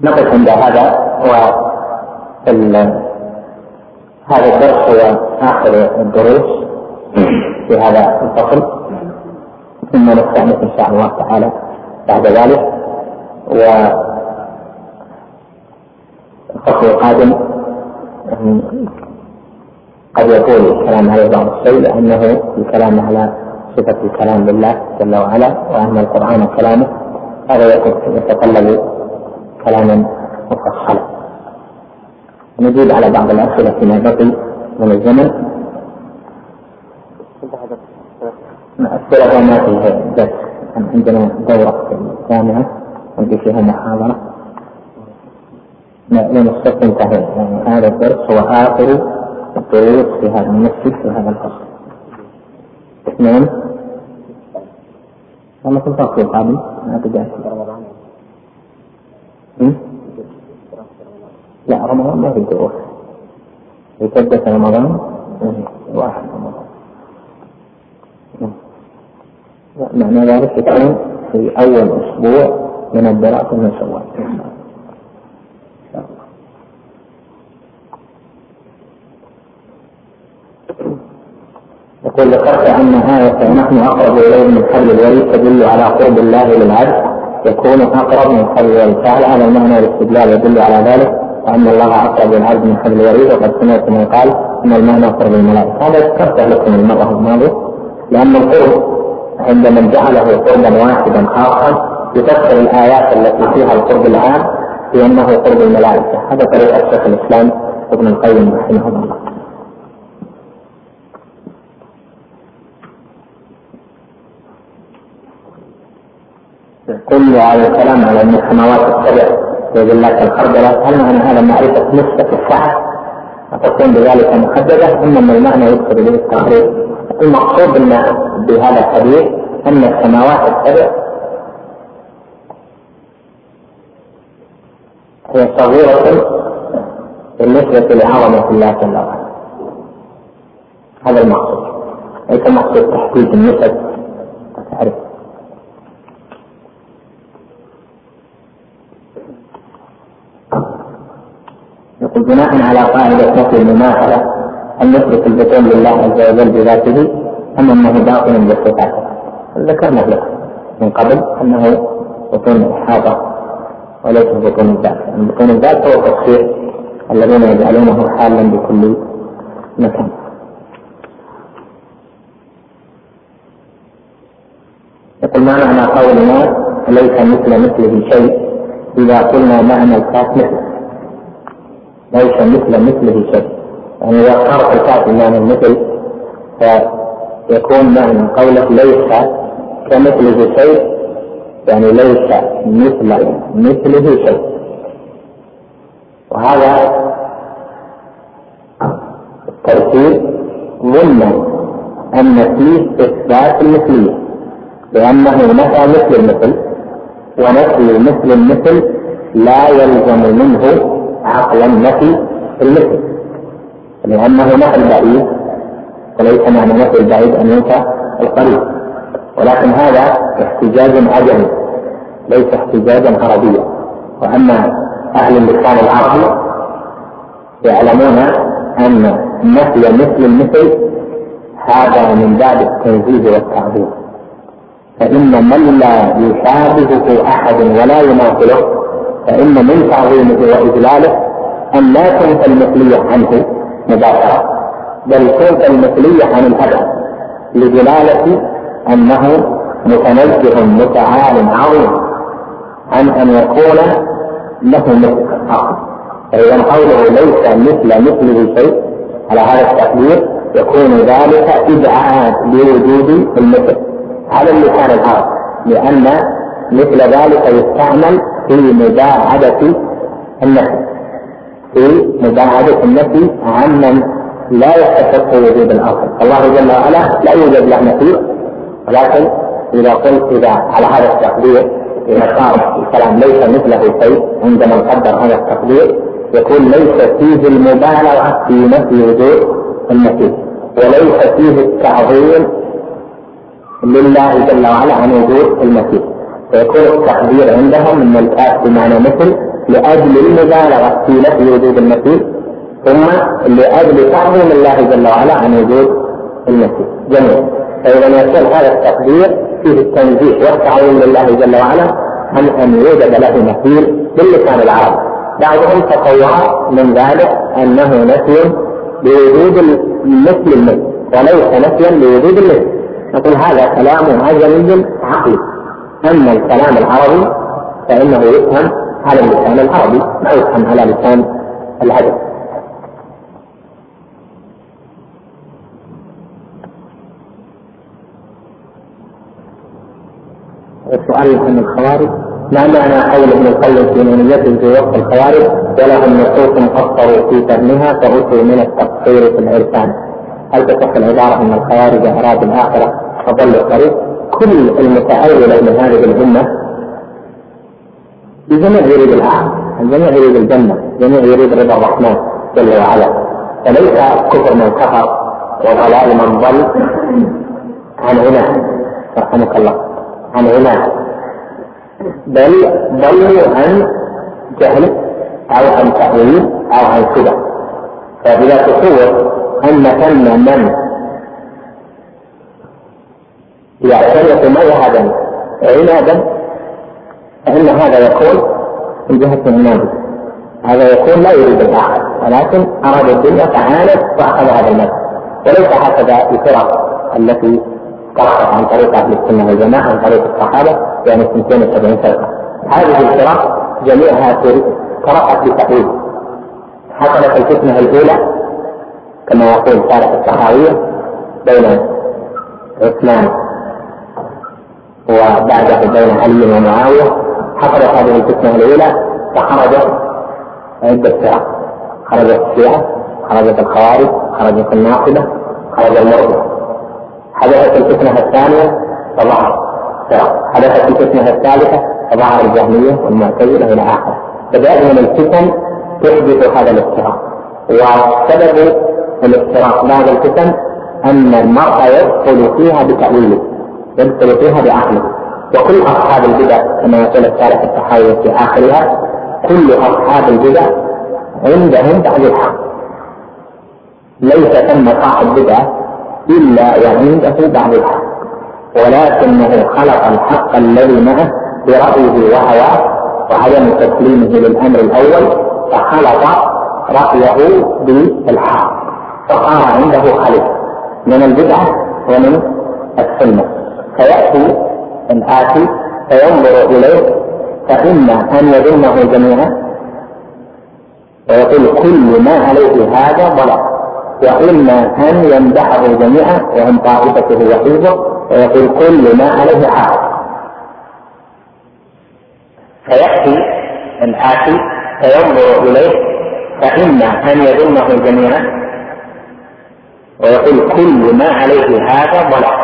نقف عند هذا و هذا الدرس هو آخر الدروس في هذا الفصل. ثم نستأنف إن شاء الله تعالى. بعد ذلك و الفصل القادم قد يكون الكلام عليه بعض الشيء لأنه الكلام على صفة الكلام لله جل وعلا وأن القرآن كلامه هذا يتطلب كلاما مفصلا. نجيب على بعض الأسئلة فيما بقي من الزمن. السلفة ما فيها. درس عندنا دورة الجامعة عندي فيها محاضرة لأن الصف انتهى يعني هذا الدرس هو آخر الدروس في هذا المسجد في هذا الفصل. اثنين. والله في الفصل القادم ما بدأت لا رمضان ما في دروس. في رمضان واحد رمضان. معنى ذلك يكون في أول أسبوع من الدراسة من شوال يقول ذكرت أن آية نحن أقرب إليه من حبل الوريد تدل على قرب الله للعبد. يكون أقرب من حبل الوريد. فهل هذا المعنى الاستدلال يدل على ذلك؟ وأن الله أقرب للعبد من حبل الوريد. وقد سمعت من قال أن المعنى قرب الملائكة هذا ذكرته لكم المرة الماضية. لأن القرب عند من جعله قربا واحدا خاصا يفسر الآيات التي فيها القرب العام بأنه قرب الملائكة. هذا طريقة شيخ الإسلام ابن القيم رحمه الله. كل هذا الكلام على أن السماوات السبع وجلات الخردلة هل معنى هذا معرفة نسبة الساعة. وتكون بذلك محددة إنما المعنى يقصد به التقرير المقصود بهذا الحديث أن السماوات السبع هي صغيرة بالنسبة لعظمة الله جل وعلا. هذا المقصود. ليس مقصود تحديد النسب. يقول بناء على قاعدة نفي المماثلة أن يثبت البطون لله عز وجل بذاته أم أنه باطن بصفاته ذكرنا له من قبل أنه بطون إحاطة وليس بطون الذات. بطون الذات هو تفسير الذين يجعلونه حالا بكل مكان. يقول ما معنى قولنا ليس مثل مثله شيء إذا قلنا معنى الكاف مثل ليس مثل مثله شيء. يعني إذا صار الكاف بمعنى المثل فيكون معنى قولك ليس كمثله شيء يعني ليس مثل مثله شيء. وهذا الترتيب ضمن أن فيه إثبات المثلية لأنه نفى مثل المثل ونفي مثل المثل لا يلزم منه عقلا نفي المثل. لأنه نفى البعيد وليس معنى نفي البعيد أن ينفى القريب. ولكن هذا احتجاج عجمي ليس احتجاجا عربيا. وأما أهل اللسان العربي يعلمون أن نفي مثل المثل هذا من باب التنزيه والتعظيم. فإن من لا يشابهه أحد ولا يماثله فإن من تعظيمه وإجلاله أن لا تنفى المثلية عنه. مباشرة بل تنفى المثلية عن الأبد لدلالة أنه متنزه متعال عظيم عن أن يكون له مثل فإذا قوله ليس مثل مثله شيء على هذا التقدير يكون ذلك إبعاد لوجود المثل. على اللسان العرب لأن مثل ذلك يستعمل في مباعدة النفي في مباعدة النفي عمن لا يستحق وجود الآخر. الله جل وعلا لا يوجد له مثيل ولكن إذا قلت إذا على هذا التقدير إذا صار الكلام ليس مثله شيء عندما نقدر هذا التقدير يكون ليس فيه المبالغة في نفي وجود المثيل وليس فيه التعظيم لله جل وعلا عن وجود المسيح فيكون التقدير عندهم ان الكاف بمعنى مثل لأجل المبالغه في نفي وجود المسيح ثم لأجل تعظيم الله جل وعلا عن وجود المسيح. جميل. فإذا يكون هذا التقدير فيه التنزيه والتعظيم لله جل وعلا عن أن يوجد له مثيل باللسان العربي. بعضهم تصور من ذلك أنه نفي لوجود مثل المثل وليس نفيا لوجود المثل نقول هذا كلام عجمي عقلي. أما الكلام العربي فإنه يفهم على اللسان العربي لا يفهم على لسان العجم السؤال عن الخوارج ما معنى قول ابن القيم في نونيته في وقت الخوارج؟ ولهم نصوص قصروا في فهمها فأتوا من التقصير في العرفان. هل تصح العبارة أن الخوارج أرادوا الآخرة فضلوا الطريق كل المتأولة من هذه الأمة الجميع يريد الآخرة الجميع يريد الجنة الجميع يريد رضا الرحمن جل وعلا. فليس كفر من كفر وضلال من ضل. عن عناد رحمك الله عن عناد بل ضلوا عن جهل أو عن تأويل أو عن كذا فإذا تصور أن ثم من يعترف مذهبا عنادا فإن هذا يكون من جهة النبي هذا يكون لا يريد الآخر ولكن أراد الدنيا فعانت وأخذ هذا المذهب وليس هكذا الفرق التي تركت عن طريق أهل السنة والجماعة عن طريق الصحابة يعني 72 فرقة. هذه الفرق جميعها تركت بتأويل حصلت الفتنة الأولى كما يقول صالح الصحاوية بين عثمان وبعده بين علي ومعاوية حصلت هذه الفتنة الأولى فخرجت عدة فرق خرجت الشيعة خرجت الخوارج خرجت الناقبة خرج المرجع حدثت الفتنة الثانية فظهر فرق حدثت الفتنة الثالثة فظهر الجهمية والمعتزلة إلى آخره. فدائما الفتن تحدث هذا الافتراق. وسبب الافتراق بعد الفتن أن المرء يدخل فيها بتأويله يدخل فيها بعقله وكل أصحاب البدع كما يقول الثالث التحاوي في آخرها كل أصحاب البدع عندهم بعد الحق. ليس ثم صاحب بدعة إلا وعنده بعد الحق. ولكنه خلق الحق الذي معه برأيه وهواه وعدم تسليمه للأمر الأول فخلق رأيه بالحق. فصار عنده خليط من البدعة ومن السنة. فيأتي الآتي فينظر إليه فإما أن يذمه جميعا. ويقول كل ما عليه هذا ضلال. وإما أن يمدحه جميعا وهم طائفته وحزبه ويقول كل ما عليه حق فيأتي الآتي فينظر إليه فإما أن يذمه جميعا. ويقول كل ما عليه هذا ضلال.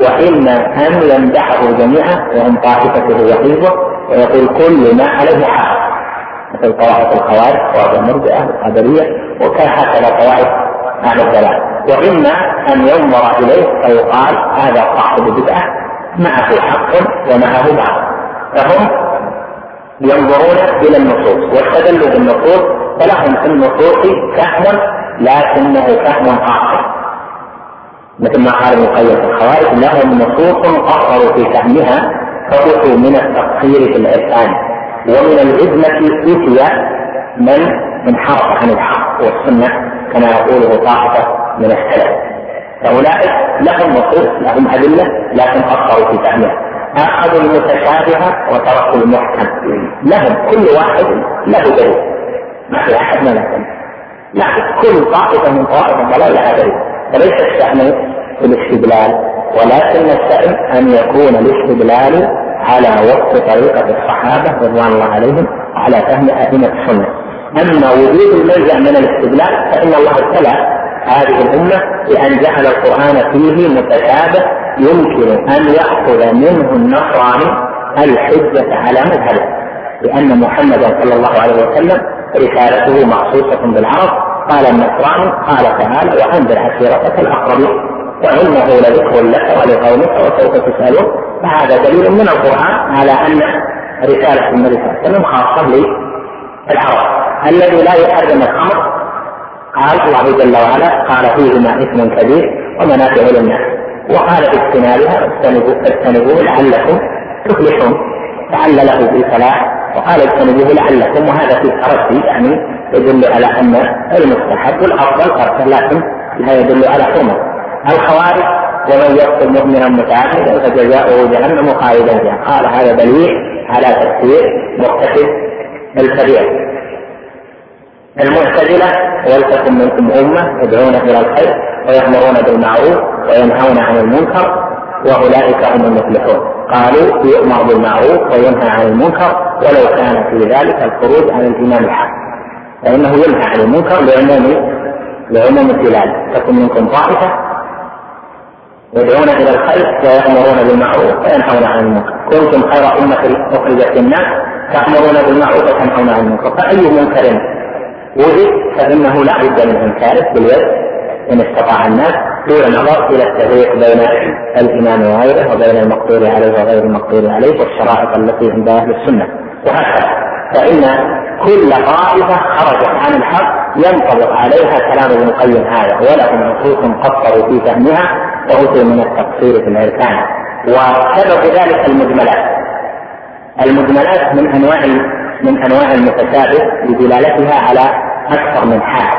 وإما أن يمدحه جميعا وهم طائفته وحزبه ويقول كل ما عليه حق. مثل طوائف الخوارج طوائف المرجئة القدرية وكهكذا طوائف أهل الضلال. وإما أن ينظر إليه فيقال هذا صاحب بدعة معه حق ومعه بعض فهم ينظرون إلى النصوص واستدلوا بالنصوص فلهم في النصوص فهم لكنه فهم قاصر مثل ما قال ابن القيم في الخوارج لهم نصوص قصروا في فهمها فقطوا من التقصير في العرفان ومن العزمة أتي من؟ انحرف عن الحق والسنة كما يقوله طائفة من السلف. فأولئك لهم نصوص لهم أدلة لكن قصروا في فهمها. أخذوا المتشابه وتركوا المحكم. لهم كل واحد له دليل. ما في أحد ما له لكن كل طائفة من طوائف الضلال لها دليل فليس الشأن في الاستدلال ولكن الشأن أن يكون الاستدلال على وفق طريقة الصحابة رضوان الله عليهم وعلى فهم أئمة السنة. أما وجود الملجأ من الاستدلال فإن الله ابتلى هذه الأمة بأن جعل القرآن فيه متشابه يمكن أن يأخذ منه النصراني الحجة على مذهبه لأن محمدا صلى الله عليه وسلم رسالته مخصوصة بالعرب قال النصراني قال تعالى وأنذر عشيرتك الأقربين. وإنه لذكر لك ولقومك وسوف تسألون. فهذا دليل من القرآن على أن رسالة النبي صلى الله عليه وسلم خاصة للعرب الذي لا يحرم الخمر قال الله جل وعلا قال فيهما إثم كبير ومنافع للناس. وقال باجتنابها اجتنبوه لعلكم تفلحون. لعل له في صلاح وقال اجتنبوه لعلكم وهذا في ترتي يعني يدل على أن المستحب والافضل تركه لكن لا يدل على حرمه. الخوارج ومن يقتل مؤمنا متعمدا فجزاؤه جهنم خالدا فيها. قال هذا دليل على تفسير مرتكب الكبير المعتزلة ولتكن منكم أمة يدعون إلى الخير ويأمرون بالمعروف وينهون عن المنكر وأولئك هم المفلحون. قالوا يؤمر بالمعروف وينهى عن المنكر ولو كان في ذلك الخروج عن الامام الحق. فإنه ينهى عن المنكر لعموم لعموم الدلاله تكن منكم طائفة يدعون إلى الخير ويأمرون بالمعروف وينهون عن المنكر. كنتم خير أمة أخرجت للناس تأمرون بالمعروف وتنهون عن المنكر. فأي منكر وجد فإنه لا بد من إنكاره باليد ان استطاع الناس دون نظر إلى التفريق بين الامام وغيره وبين المقدور عليه وغير المقدور عليه والشرائط التي عند أهل السنة. وهكذا. فإن كل طائفة خرجت عن الحق ينطبق عليها كلام ابن القيم هذا ولهم نصوص قصروا في فهمها وأتوا من التقصير في الإركان. وسبب ذلك المجملات. المجملات من أنواع من أنواع المتشابه بدلالتها على أكثر من حال.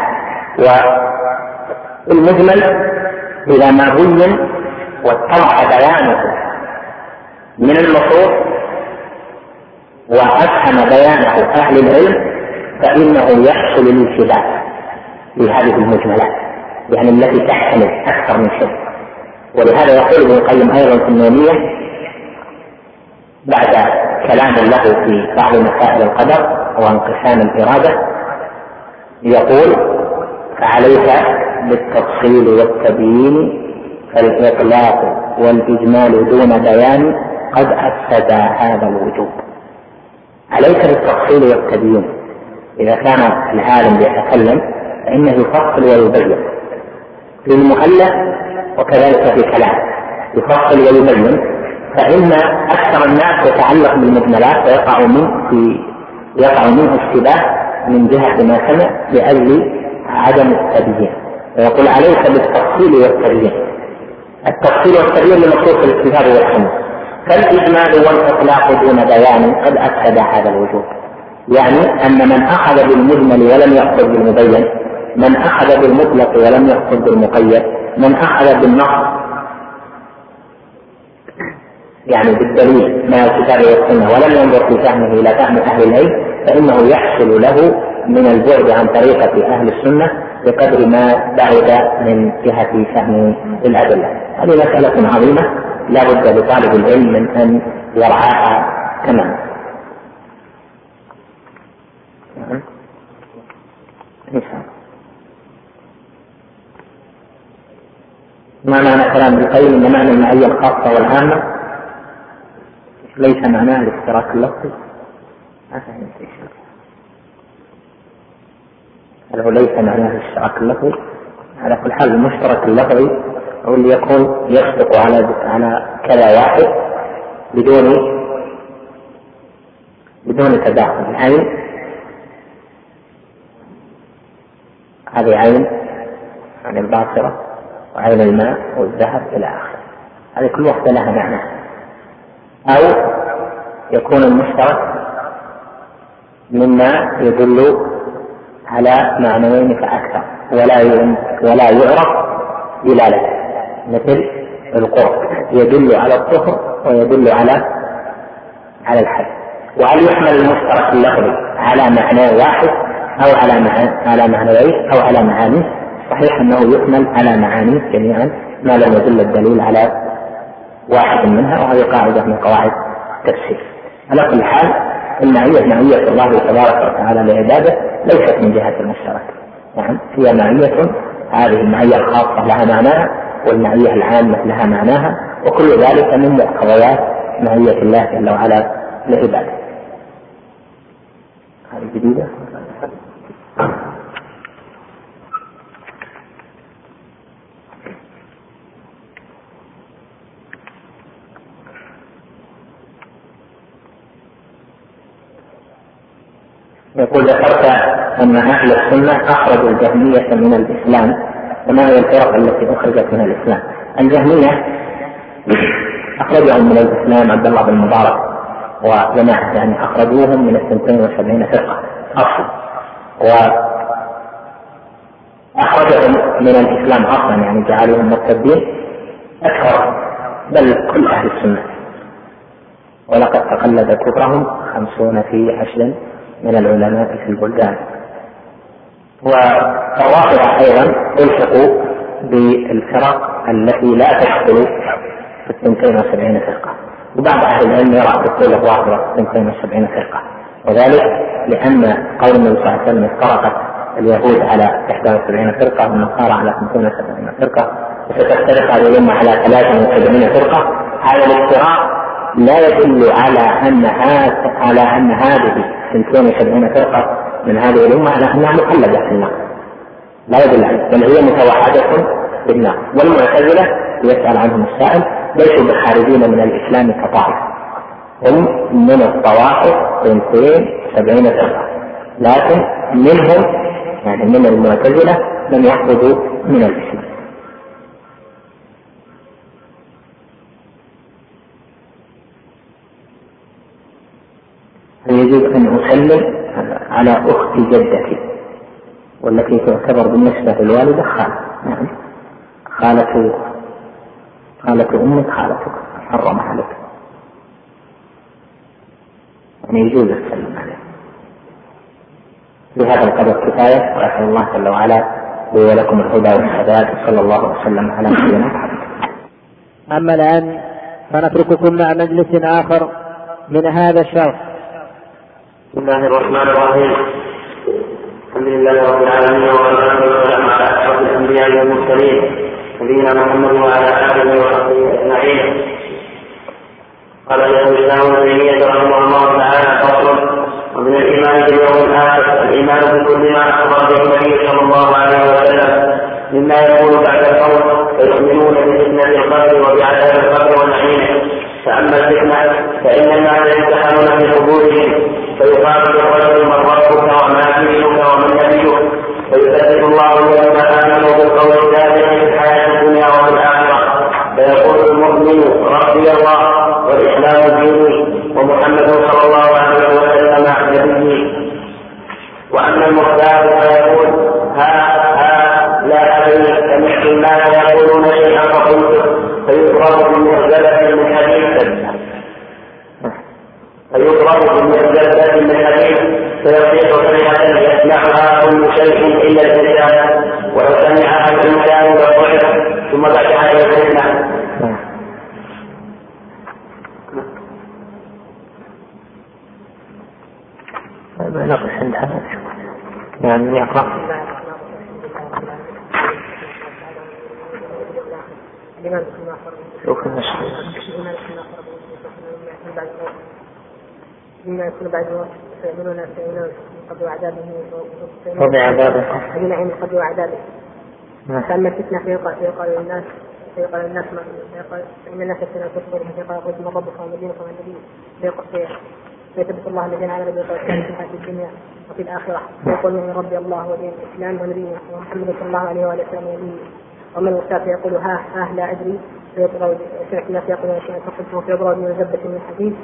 والمجمل اذا ما بين واتضح بيانه. من النصوص وأفهم بيانه أهل العلم فإنه يحصل الانتباه لهذه المجملات يعني التي تحتمل أكثر من شيء ولهذا يقول ابن القيم أيضا في النونية بعد كلام له في بعض مسائل القدر وانقسام الإرادة يقول فعليك بالتفصيل والتبيين فالإطلاق والإجمال دون بيان قد أفسد هذا الوجوب. عليك بالتفصيل والتبيين. إذا كان العالم يتكلم فإنه يفصل ويبين. للمؤلف وكذلك في كلام يفصل ويبين. فإن أكثر الناس يتعلق بالمجملات ويقع منه في يقع منه اشتباه من جهة ما سمع لأجل عدم التبيين. ويقول عليك بالتفصيل والتبيين. التفصيل والتبيين لنصوص الكتاب والسنة فالإجمال والإطلاق دون بيان قد أفسد هذا الوجود يعني أن من أخذ بالمجمل ولم يقصد بالمبين من أخذ بالمطلق ولم يقصد بالمقيد من أخذ بالنص يعني بالدليل من الكتاب والسنة ولم ينظر في فهمه إلى فهم أهل العلم فإنه يحصل له من البعد عن طريقة أهل السنة بقدر ما بعد من جهة فهم الأدلة. هذه مسألة عظيمة لا بد لطالب العلم من أن يرعاها تماما ما معنى كلام ابن القيم ان معنى المعية الخاصة والعامة؟ ليس معناه الاشتراك اللفظي. ما فهمت إيش هل هو ليس معناه الاشتراك اللفظي. على كل حال المشترك اللفظي هو اللي يكون يصدق على على كذا واحد بدون بدون تداخل. العين هذه عين. عن الباصرة وعين الماء والذهب إلى آخره. هذه كل واحدة لها معنى. أو يكون المشترك مما يدل على معنيين فأكثر ولا ولا يعرف دلالته مثل القرب يدل على الطهر ويدل على على الحد وهل يحمل المشترك اللفظي على معنى واحد أو على معنى على معنيين أو على معاني صحيح أنه يحمل على معاني جميعا ما لم يدل الدليل على واحد منها وهذه قاعدة من قواعد التفسير. على كل حال المعية معية الله تبارك وتعالى لعباده ليست من جهة المشترك. نعم هي معية هذه المعية الخاصة لها معناها والمعية العامة لها معناها وكل ذلك من مقتضيات معية الله جل وعلا لعباده. هذه جديدة؟ يقول ذكرت أن أهل السنة أخرجوا الجهمية من الإسلام وما هي الفرق التي أخرجت من الإسلام؟ الجهمية أخرجهم من الإسلام عبد الله بن مبارك وجماعة يعني أخرجوهم من الثنتين وسبعين فرقة أصل و أخرجهم من الإسلام أصلا يعني جعلوهم مرتدين أكثر بل كل أهل السنة ولقد تقلد كفرهم خمسون في عشر من العلماء في البلدان. والرافضة أيضا ألحقوا بالفرق التي لا تدخل في الثنتين وسبعين فرقة. وبعض أهل العلم يرى تفصيل الظاهرة في الثنتين وسبعين فرقة. وذلك لأن قول النبي صلى الله عليه وسلم اليهود على 71 فرقة والنصارى على 72 فرقة. وستفترق هذه الأمة على 73 فرقة. هذا الافتراق لا يدل على أن على أن هذه 72 فرقة من هذه الأمة على أنها مخلدة في النار. لا يدل عليه بل هي متوحدة بالنار. والمعتزلة يسأل عنهم السائل ليسوا بخارجين من الإسلام كطائفة هم من الطوائف اثنتين سبعين فرقة. لكن منهم يعني من المعتزلة من يخرجوا من الإسلام. يجوز أن أسلم على أخت جدتي والتي تعتبر بالنسبة للوالدة خالة. نعم. خالة خالة أمك خالتك حرم عليك يعني يجوز السلم عليه بهذا القدر كفاية وأسأل الله جل وعلا لي ولكم الهدى والسداد صلى الله وسلم على نبينا محمد. أما الآن فنترككم مع مجلس آخر من هذا الشرح. بسم الله الرحمن الرحيم. الحمد لله رب العالمين والصلاة والسلام على أشرف الأنبياء والمرسلين نبينا محمد وعلى آله وصحبه أجمعين. قال شيخ الإسلام ابن تيمية رحمه الله تعالى فصل ومن الإيمان باليوم الآخر الإيمان بكل ما أخبر به النبي صلى الله عليه وسلم مما يكون بعد الموت فيؤمنون بفتنة القبر وبعذاب القبر ونعيمه فأما الفتنة فإن الناس يمتحنون قبورهم فيقابل الرجل من ربك وما دينك ومن نبيك فيثبت الله الذين آمنوا بالقول الثابت في الحياة الدنيا وفي الآخرة فيقول المؤمن ربي الله والإسلام ديني ومحمد صلى الله عليه وسلم نبيي وأما المختار فيقول ها ها لا أدري سمعت الناس يقولون شيئا فقلت فيضرب بمعجلة من حديث فيضرب بمعجلة من حديث فيصيح صيحة يسمعها كل شيء إلا الإنسان ولو سمعها الإنسان لضعف ثم بعد عليه الفتنة نقص عند هذا. يعني يقرأ. شوف مما يكون بعد الموت فيؤمنون فيؤمنون قبل عذابه وبعذابه بنعيم قبل وعذابه فاما الفتنه فيقال فيقال للناس فيقال للناس ما فيقال ان الناس يفتنون صدورهم فيقال قلت من ربك ومن دينك ومن نبيك فيثبت الله الذين على نبيه في الدنيا وفي الاخره فيقول من ربي الله ودين الاسلام ونبيه ومحمد صلى الله عليه وآله وسلم نبيه ومن الوساط يقول ها ها لا ادري فيضرب سمعت الناس يقولون شيئا فقلت فيضرب من زبة من حديد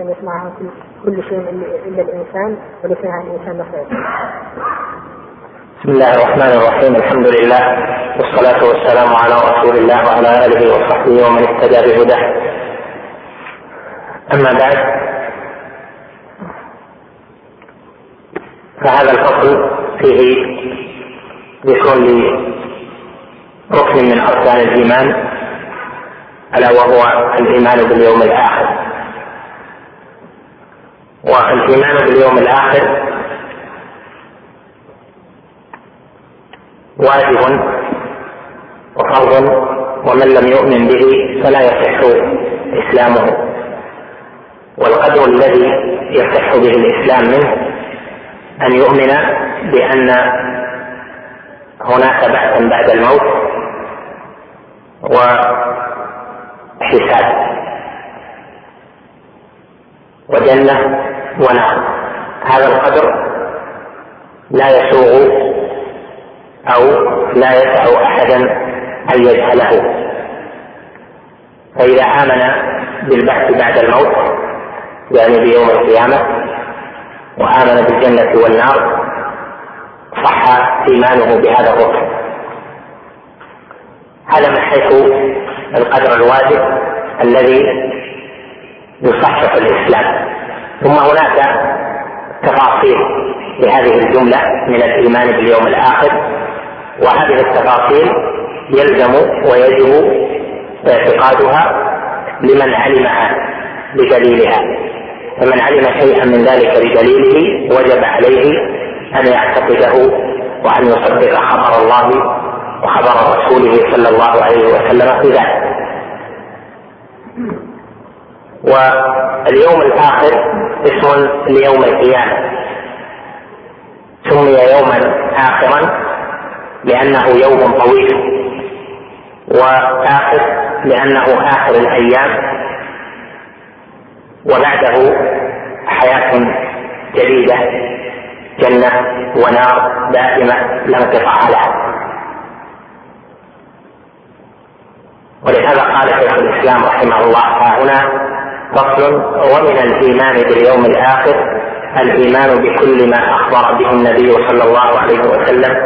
من يسمعها كل شيء وليس الإنسان مخرج بسم الله الرحمن الرحيم الحمد لله والصلاة والسلام على رسول الله وعلى آله وصحبه ومن اهتدى بهداه. أما بعد فهذا الفصل فيه ذكر لركن من أركان الإيمان. ألا وهو الإيمان باليوم الآخر. والإيمان باليوم الآخر واجب وفرض ومن لم يؤمن به فلا يصح إسلامه. والقدر الذي يصح به الإسلام منه أن يؤمن بأن هناك بعثا بعد الموت وحساب وجنه ونار هذا القدر لا يسوغ أو لا يسع أحدا أن يجهله. فإذا آمن بالبحث بعد الموت يعني بيوم القيامة وآمن بالجنة والنار صح إيمانه بهذا الركن. هذا من حيث القدر الواجب الذي يصحح الإسلام. ثم هناك تفاصيل لهذه الجملة من الإيمان باليوم الآخر. وهذه التفاصيل يلزم ويجب اعتقادها لمن علمها بدليلها. فمن علم شيئا من ذلك بدليله وجب عليه أن يعتقده وأن يصدق خبر الله وخبر رسوله صلى الله عليه وسلم في ذلك. واليوم الآخر اسم ليوم القيامة. سمي يوما آخرا لأنه يوم طويل. وآخر لأنه آخر الأيام. وبعده حياة جديدة. جنة ونار دائمة لا انقطاع لها. ولهذا قال شيخ الإسلام رحمه الله ها هنا فصل ومن الإيمان باليوم الآخر الإيمان بكل ما أخبر به النبي صلى الله عليه وسلم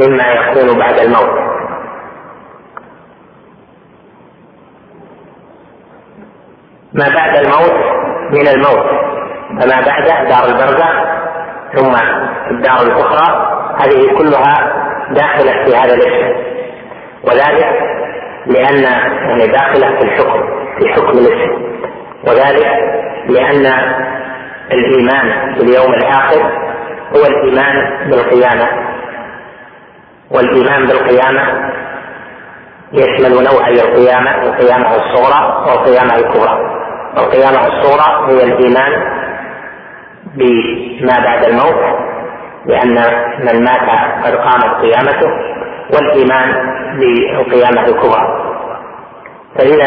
مما يكون بعد الموت. ما بعد الموت من الموت فما بعده دار البرزخ ثم الدار الأخرى هذه كلها داخلة في هذا الاسم. وذلك لأن يعني داخله في الحكم في حكم الاسم. وذلك لأن الإيمان باليوم الآخر هو الإيمان بالقيامة. والإيمان بالقيامة يشمل نوعي القيامة القيامة الصغرى والقيامة الكبرى. القيامة الصورة هي الإيمان بما بعد الموت لأن من مات قد قامت قيامته والإيمان بالقيامة الكبرى. فإذا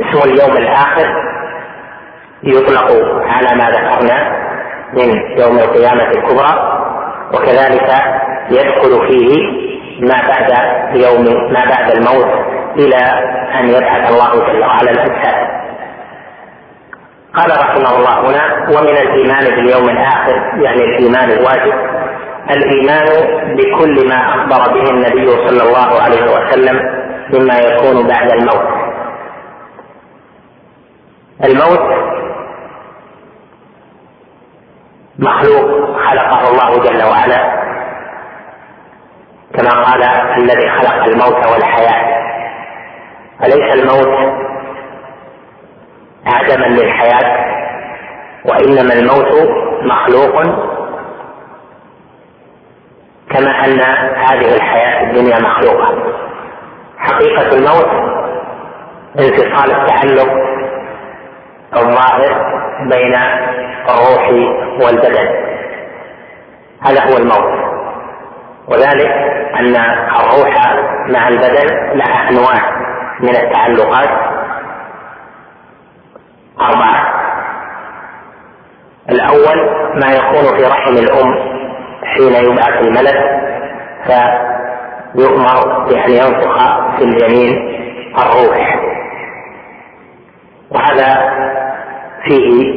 اسم اليوم الآخر يطلق على ما ذكرنا من يوم القيامة الكبرى وكذلك يدخل فيه ما بعد يوم ما بعد الموت إلى أن يبعث الله جل وعلا الأجساد قال رحمه الله هنا ومن الإيمان باليوم الآخر يعني الإيمان الواجب الإيمان بكل ما أخبر به النبي صلى الله عليه وسلم مما يكون بعد الموت. الموت مخلوق خلقه الله جل وعلا كما قال الذي خلق الموت والحياة. أليس الموت عدما للحياة؟ وإنما الموت مخلوق كما أن هذه الحياة الدنيا مخلوقة. حقيقة الموت انفصال التعلق الظاهر بين الروح والبدن. هذا هو الموت. وذلك أن الروح مع البدن لها أنواع من التعلقات أربعة. الأول ما يكون في رحم الأم حين يبعث الملك فيؤمر بأن ينفخ في الجنين الروح. وهذا فيه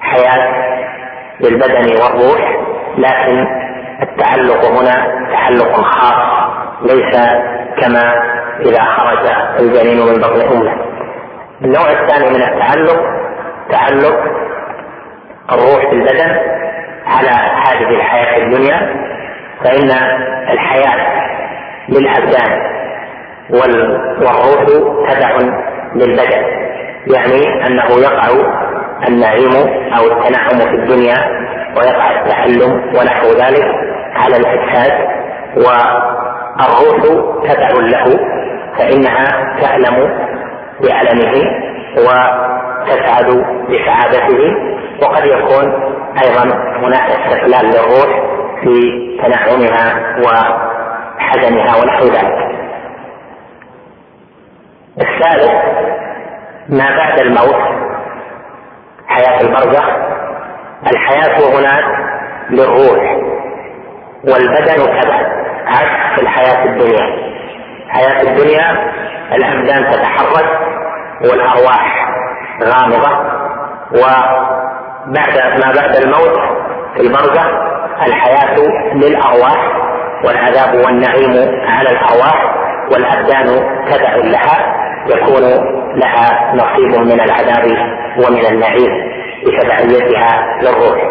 حياة للبدن والروح لكن التعلق هنا تعلق خاص ليس كما إذا خرج الجنين من بطن أمه. النوع الثاني من التعلق تعلق الروح بالبدن على هذه الحياة الدنيا فإن الحياة للأبدان والروح تبع للبدن يعني أنه يقع النعيم أو التنعم في الدنيا ويقع التعلم ونحو ذلك على الأجساد والروح تبع له فإنها تعلم بعلمه وتسعد بسعادته وقد يكون أيضا هناك استقلال للروح في تنعمها وحزنها ونحو ذلك. الثالث ما بعد الموت حياة البرزخ. الحياة هنا للروح والبدن تبع عكس الحياة الدنيا. حياة الدنيا الأبدان تتحرك والأرواح غامضة وبعد ما بعد الموت في البرزخ الحياة للأرواح والعذاب والنعيم على الأرواح والأبدان تبع لها يكون لها نصيب من العذاب ومن النعيم بتبعيتها للروح.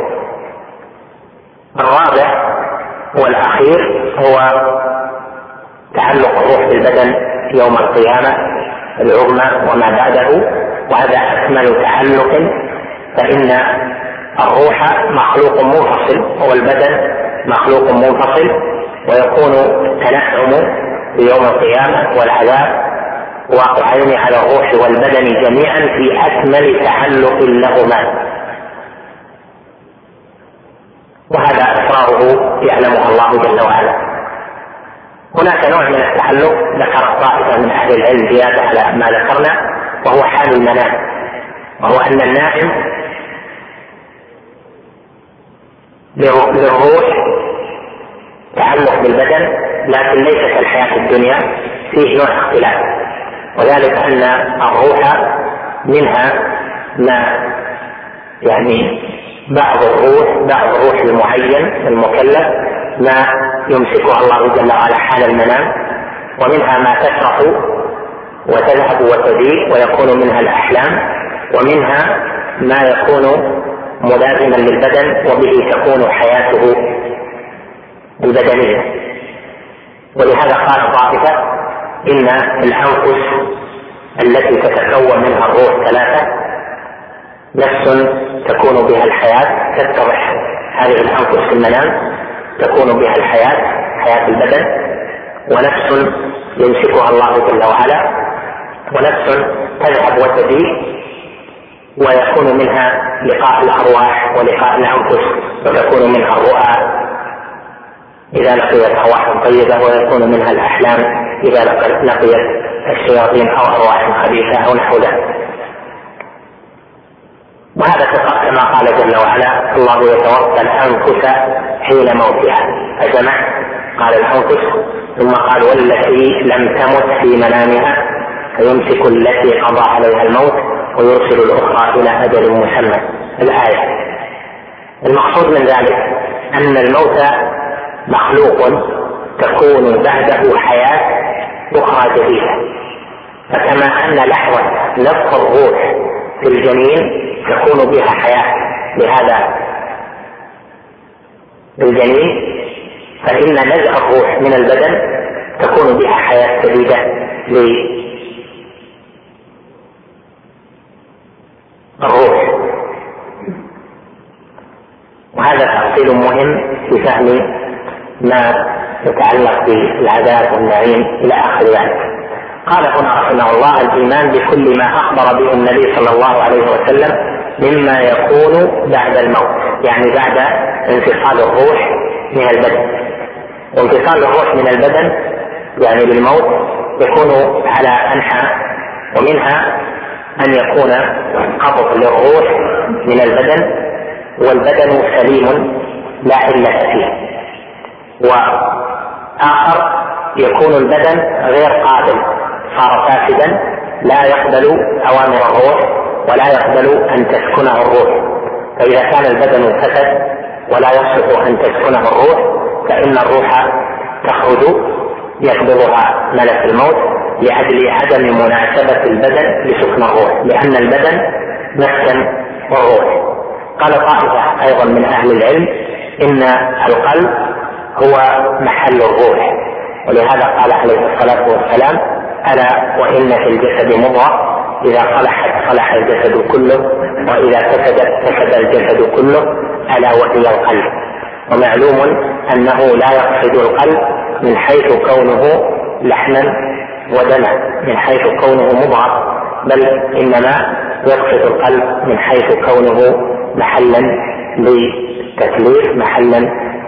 الرابع والأخير هو تعلق الروح بالبدن يوم القيامة العظمى وما بعده. وهذا أكمل تعلق فإن الروح مخلوق منفصل والبدن مخلوق منفصل ويكون التنعم يوم القيامة والعذاب واقعين على الروح والبدن جميعا في أكمل تعلق لهما. وهذا أسراره يعلمها الله جل وعلا. هناك نوع من التعلق ذكر طائفه من أهل العلم زيادة على ما ذكرنا. وهو حال المنام وهو أن النائم للروح تعلق بالبدن لكن ليس كالحياة الدنيا فيه نوع اختلاف وذلك أن الروح منها ما يعني بعض الروح بعض الروح المعين المكلف ما يمسكها الله جل وعلا حال المنام ومنها ما تسرح وتذهب وتضيء ويكون منها الأحلام ومنها ما يكون ملازما للبدن وبه تكون حياته البدنية. ولهذا قال طائفة إن الأنفس التي تتكون منها الروح ثلاثة نفس تكون بها الحياة تتضح. هذه الأنفس في المنام تكون بها الحياة حياة البدن ونفس يمسكها الله جل وعلا ونفس تذهب وتجيء ويكون منها لقاء الأرواح ولقاء الأنفس وتكون منها الرؤى. إذا لقيت أرواح طيبة ويكون منها الأحلام. إذا لقيت الشياطين أو أرواح خبيثة أو نحو ذلك. وهذا كما قال جل وعلا الله يتوفى الأنفس حين موتها. فجمع قال الأنفس. ثم قال والتي لم تمت في منامها. فيمسك التي قضى عليها الموت ويرسل الأخرى إلى أجل مسمى. الآية. المقصود من ذلك أن الموت مخلوق تكون بعده حياة أخرى جديدة. فكما أن لحظة نفخ الروح في الجنين تكون بها حياة. لهذا الجنين فإن نزع الروح من البدن تكون بها حياة جديدة للروح وهذا تفصيل مهم في فهم ما يتعلق بالعذاب والنعيم إلى آخر ذلك. قال هنا رحمه الله الإيمان بكل ما أخبر به النبي صلى الله عليه وسلم مما يكون بعد الموت يعني بعد انفصال الروح من البدن. وانفصال الروح من البدن يعني بالموت يكون على أنحاء ومنها أن يكون قبض للروح من البدن والبدن سليم لا علة فيه. وآخر يكون البدن غير قابل صار فاسدا لا يقبل أوامر الروح ولا يقبل أن تسكنه الروح. فإذا كان البدن فسد ولا يصلح أن تسكنه الروح فإن الروح تخرج يقبضها ملك الموت لأجل عدم مناسبة البدن لسكن الروح لأن البدن مسكن الروح. قال طائفة أيضا من أهل العلم إن القلب هو محل الروح ولهذا قال عليه الصلاة والسلام ألا وإن في الجسد مضغة إذا صلحت صلح الجسد كله وإذا فسدت فسد الجسد كله ألا وهي القلب. ومعلوم أنه لا يقصد القلب من حيث كونه لحما ودما من حيث كونه مضغة بل إنما يقصد القلب من حيث كونه محلا للتكليف محلا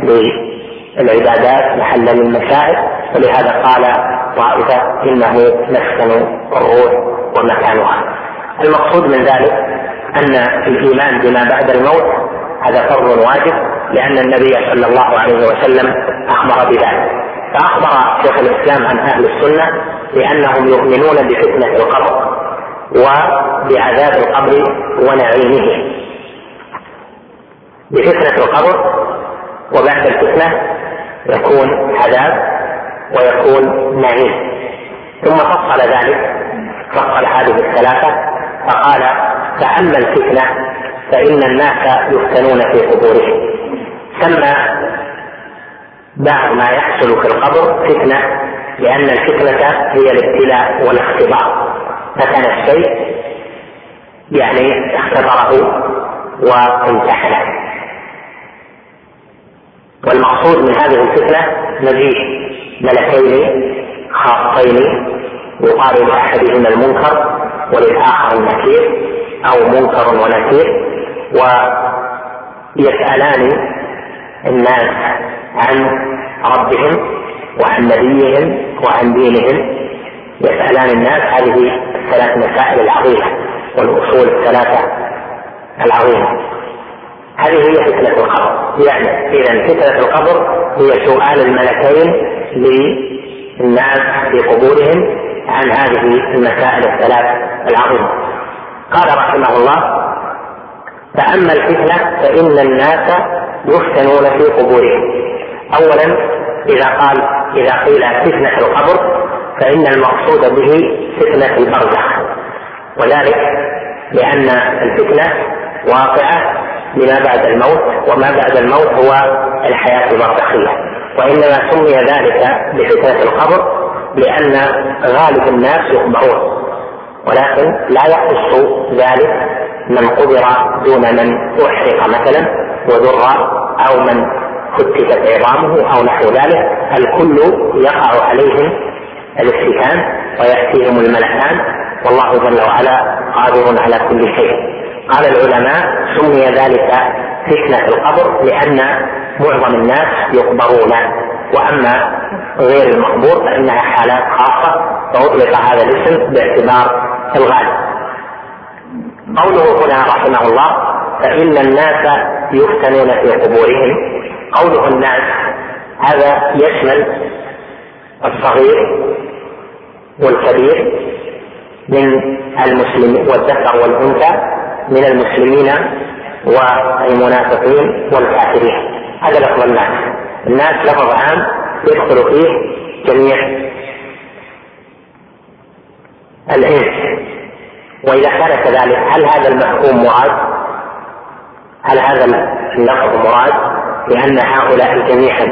للعبادات محلا للمشاعر. ولهذا قال طائفة إنه مسكن الروح ومكانها. المقصود من ذلك أن الإيمان بما بعد الموت هذا فرض واجب لأن النبي صلى الله عليه وسلم أخبر بذلك. فأخبر شيخ الإسلام عن أهل السنة بأنهم يؤمنون بفتنة القبر وبعذاب القبر ونعيمه. بفتنة القبر وبعد الفتنة يكون عذاب ويكون نعيم. ثم فصل ذلك فصل هذه الثلاثة فقال فأما الفتنة فإن الناس يفتنون في قبورهم. سمى بعض ما يحصل في القبر فتنة لأن الفتنة هي الابتلاء والاختبار. فكان الشيء يعني اختبره وامتحنه. والمقصود من هذه الفتنة مجيء ملكين خاصين يقال لأحدهما المنكر وللآخر النكير أو منكر ونكير ويسألان الناس عن ربهم وعن نبيهم وعن دينهم يسألان الناس هذه الثلاث مسائل العظيمة والأصول الثلاثة العظيمة. هذه هي فتنة القبر. يعني إذا فتنة القبر هي سؤال الملكين للناس في قبورهم عن هذه المسائل الثلاث العظيمة. قال رحمه الله فأما الفتنة فإن الناس يفتنون في قبورهم. أولا إذا قال إذا قيل فتنة القبر فإن المقصود به فتنة البرزخ وذلك لأن الفتنة واقعة لما بعد الموت وما بعد الموت هو الحياة البرزخية وإنما سمي ذلك بفتنة القبر لأن غالب الناس يقبرون. ولكن لا يخص ذلك من قبر دون من أحرق مثلا وذر أو من فتتت عظامه أو نحو ذلك الكل يقع عليهم الافتتان ويأتيهم الملكان والله جل وعلا قادر على كل شيء. قال العلماء سمي ذلك فتنة القبر لأن معظم الناس يقبرون. وأما غير المقبور فإنها حالات خاصة فأطلق هذا الاسم باعتبار الغالب. قوله هنا رحمه الله فإن الناس يفتنون في قبورهم قوله الناس هذا يشمل الصغير والكبير من المسلمين والذكر والأنثى من المسلمين والمنافقين والكافرين. هذا لفظ الناس. الناس لفظ عام يدخل فيه جميع الإنس. وإذا كان كذلك هل هذا المحكوم مراد؟ هل هذا اللفظ مراد؟ لأن هؤلاء جميعا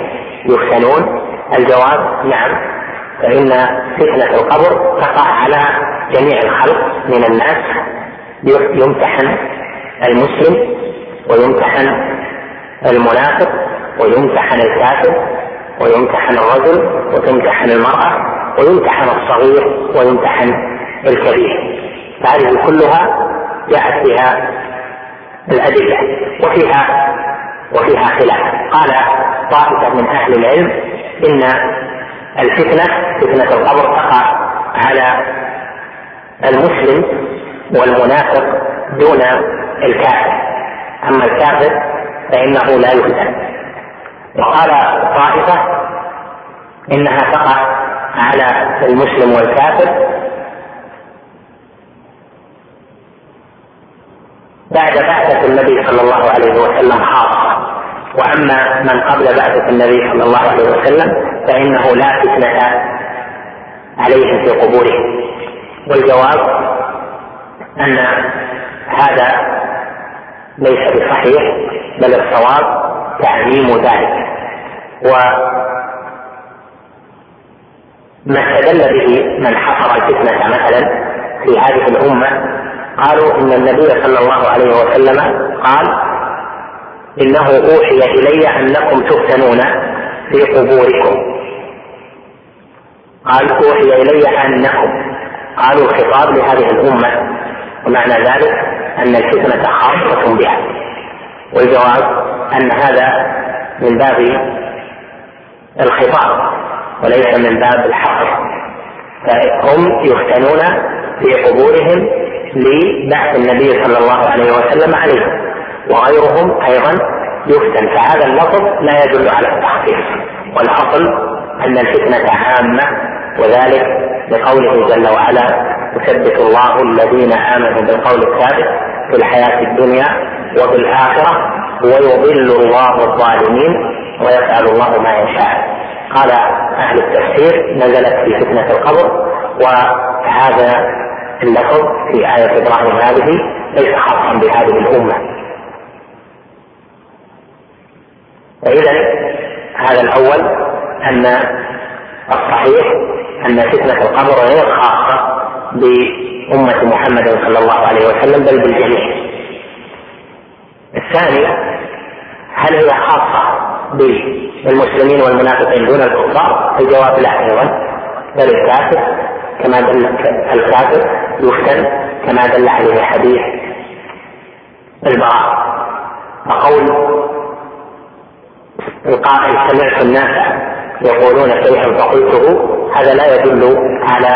يفتنون؟ الجواب نعم فإن فتنة القبر تقع على جميع الخلق من الناس يمتحن المسلم ويمتحن المنافق ويمتحن الكافر ويمتحن الرجل وتمتحن المرأة ويمتحن الصغير ويمتحن الكبير فهذه كلها جاءت فيها الأدلة وفيها وفيها خلاف. قال طائفة من أهل العلم إن الفتنة فتنة القبر تقع على المسلم والمنافق دون الكافر. أما الكافر فإنه لا يفتن وقال طائفة إنها تقع على المسلم والكافر بعد بعثة النبي صلى الله عليه وسلم خاصة وأما من قبل بعثة النبي صلى الله عليه وسلم فإنه لا فتنة عليهم في قبورهم والجواب أن هذا ليس بصحيح بل الصواب تعميم ذلك. وما استدل به من حصر الفتنة مثلا في هذه الأمة قالوا إن النبي صلى الله عليه وسلم قال إنه أوحي إلي أنكم تفتنون في قبوركم. قال أوحي إلي أنكم. قالوا خطاب لهذه الأمة. ومعنى ذلك أن الفتنة خاصة بها. والجواب أن هذا من باب الخطاب وليس من باب الحصر فهم يفتنون في قبورهم لبعث النبي صلى الله عليه وسلم عليهم. وغيرهم أيضا يفتن. فهذا اللفظ لا يدل على التخصيص والأصل أن الفتنة عامة وذلك لقوله جل وعلا يثبت الله الذين آمنوا بالقول الثابت في الحياة الدنيا وفي الاخره ويضل الله الظالمين ويفعل الله ما يشاء. قال أهل التفسير نزلت في فتنة القبر وهذا اللفظ في آية إبراهيم هذه ليس خاصا بهذه الأمة. فإذا هذا الأول أن الصحيح أن فتنة القبر غير خاصة بأمة محمد صلى الله عليه وسلم بل بالجميع. الثاني هل هي خاصة بالمسلمين والمنافقين دون الكفار؟ الجواب لا أيضا بل الكافر كما دل الكافر يفتن كما دل عليه حديث البراء فقول القائل سمعت الناس يقولون شيئا فقلته؟ هذا لا يدل على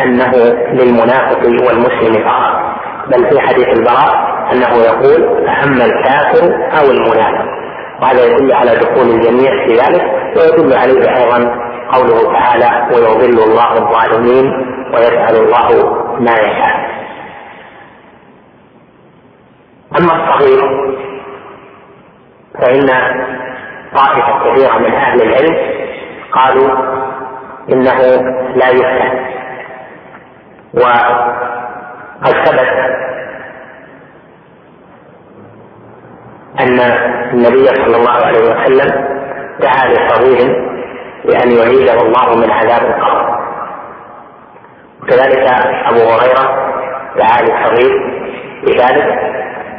أنه للمنافق والمسلم فقط بل في حديث البراء أنه يقول فاما الكافر أو المنافق. وهذا يدل على دخول الجميع في ذلك ويدل عليه أيضا قوله تعالى ويضل الله الظالمين ويفعل الله ما يشاء. أما الصغير فإن طائفة كثيره من أهل العلم قالوا إنه لا يفتن. وقد ثبت أن النبي صلى الله عليه وسلم دعا لصغير بأن يعيده الله من عذاب القبر. وكذلك أبو هريرة دعا للصغير بذلك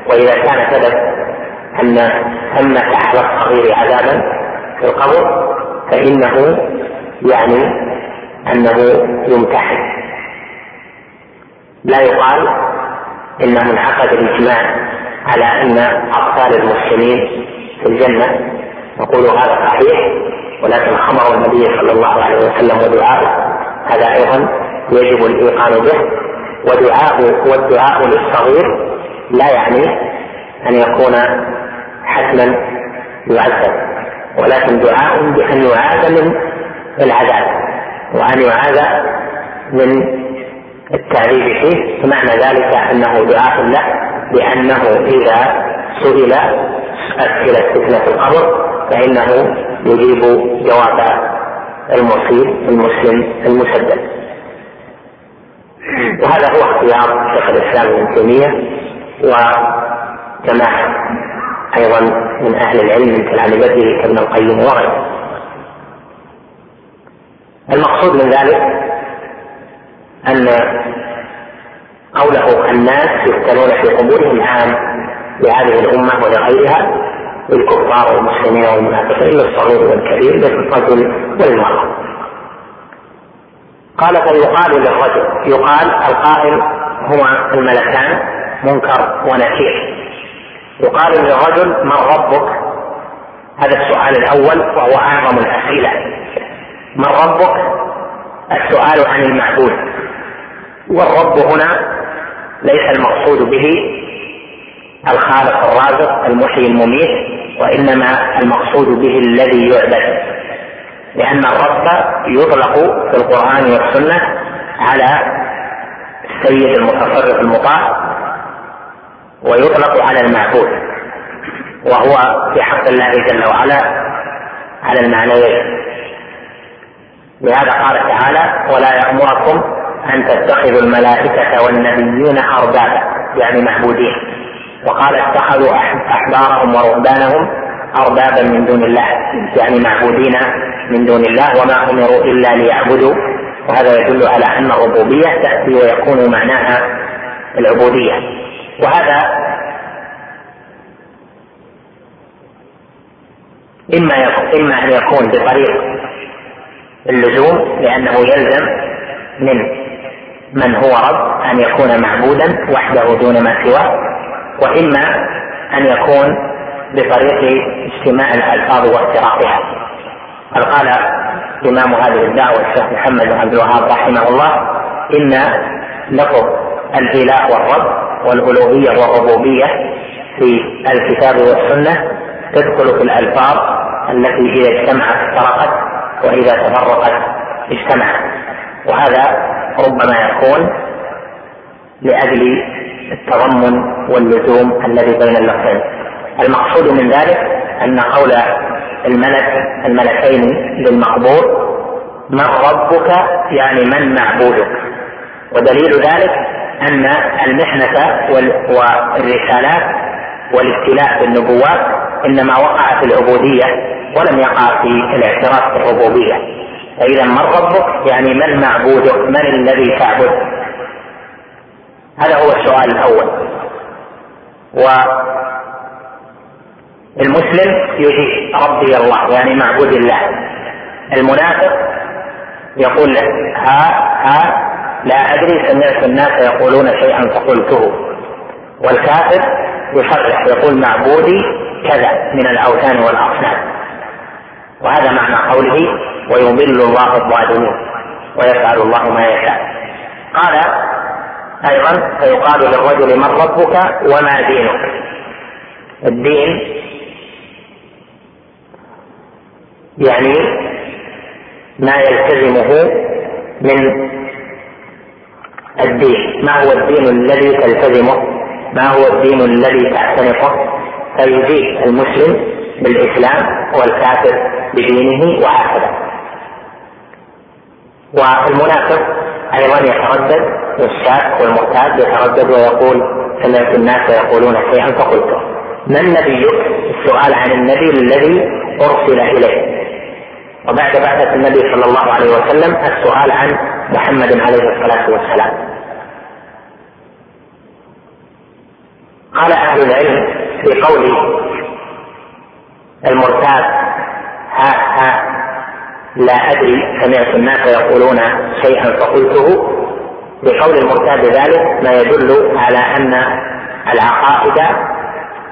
وإذا كان ثبت أن ثمة على الصغير عذابا في القبر فإنه يعني أنه يمتحن. لا يقال إنه انعقد الإجماع على أن أطفال المسلمين في الجنة نقول هذا صحيح ولكن خبر النبي صلى الله عليه وسلم ودعاؤه هذا أيضا يجب الإيقان به. ودعاء والدعاء للصغير لا يعني أن يكون حتما يعذب ولكن دعاء بأن يعاد من العذاب وأن يعاد من التعذيب فيه. فمعنى ذلك أنه دعاء له بأنه إذا سئل أسئلة فتنة القبر فإنه يجيب جواب المصيب المسلم المسدد. وهذا هو اختيار شيخ الإسلام ابن تيمية وجماعة. أيضا من أهل العلم بدره كابن القيم وغيره. المقصود من ذلك أن قوله الناس يفتنون في قبورهم عام لهذه الأمة ولغيرها للكفار والمسلمين والمنافقين للصغير والكبير للرجل والمرأة. قال فيقال للرجل يقال القائل هما الملكان منكر ونكير. يقال للرجل من ربك؟ هذا السؤال الأول وهو أعظم الأسئلة. من ربك؟ السؤال عن المعبود. والرب هنا ليس المقصود به الخالق الرازق المحيي المميت وإنما المقصود به الذي يعبد. لأن الرب يطلق في القرآن والسنة على السيد المتصرف المطاع ويطلق على المعبود وهو في حق الله جل وعلا على المعنيين. لهذا قال تعالى ولا يأمركم أن تتخذوا الملائكة والنبيين أربابا يعني معبودين. وقال اتخذوا أحبارهم ورهبانهم أربابا من دون الله يعني معبودين من دون الله وما أمروا إلا ليعبدوا. وهذا يدل على أن الربوبية تأتي ويكون معناها العبودية. وهذا إما إما أن يكون بطريق اللزوم لأنه يلزم من من هو رب أن يكون معبودا وحده دون ما سواه وإما أن يكون بطريق اجتماع الألفاظ وافتراقها. قد قال امام هذه الدعوة الشيخ محمد بن عبد الوهاب رحمه الله إن لفظ الإله والرب والألوهية والربوبية في الكتاب والسنة تدخل في الألفاظ التي اذا اجتمعت افترقت وإذا تفرقت اجتمعت. وهذا ربما يكون لأجل التضمن واللزوم الذي بين اللفظين المقصود من ذلك أن قول الملك الملكين للمقبور من ربك يعني من معبودك. ودليل ذلك أن المحنة والرسالات والابتلاء بالنبوات إنما وقع في العبودية ولم يقع في الاعتراف بالربوبية. فإذا من ربك يعني من معبودك من الذي تعبد؟ هذا هو السؤال الأول. والمسلم يجيب ربي الله يعني معبود الله. المنافق يقول ها ها لا أدري سمعت الناس يقولون شيئا فقلته. والكافر يصرح يقول معبودي كذا من الأوثان والأصنام. وهذا معنى قوله ويضل الله الظالمين ويفعل الله ما يشاء. قال أيضا فيقال للرجل من ربك وما دينك. الدين يعني ما يلتزمه من الدين ما هو الدين الذي تلتزمه ما هو الدين الذي تعتنقه فيجيب المسلم بالإسلام والكافر بدينه وهكذا والمنافق أيضا يتردد والشاك والمرتاد يتردد ويقول سمعت الناس يقولون شيئا فقلته من نبيك؟ السؤال عن النبي الذي أرسل إليه. وبعد بعثة النبي صلى الله عليه وسلم السؤال عن محمد عليه الصلاة والسلام. قال أهل العلم في قول المرتاب ها ها لا أدري سمعت الناس يقولون شيئا فقلته. بقول المرتاب ذلك ما يدل على أن العقائد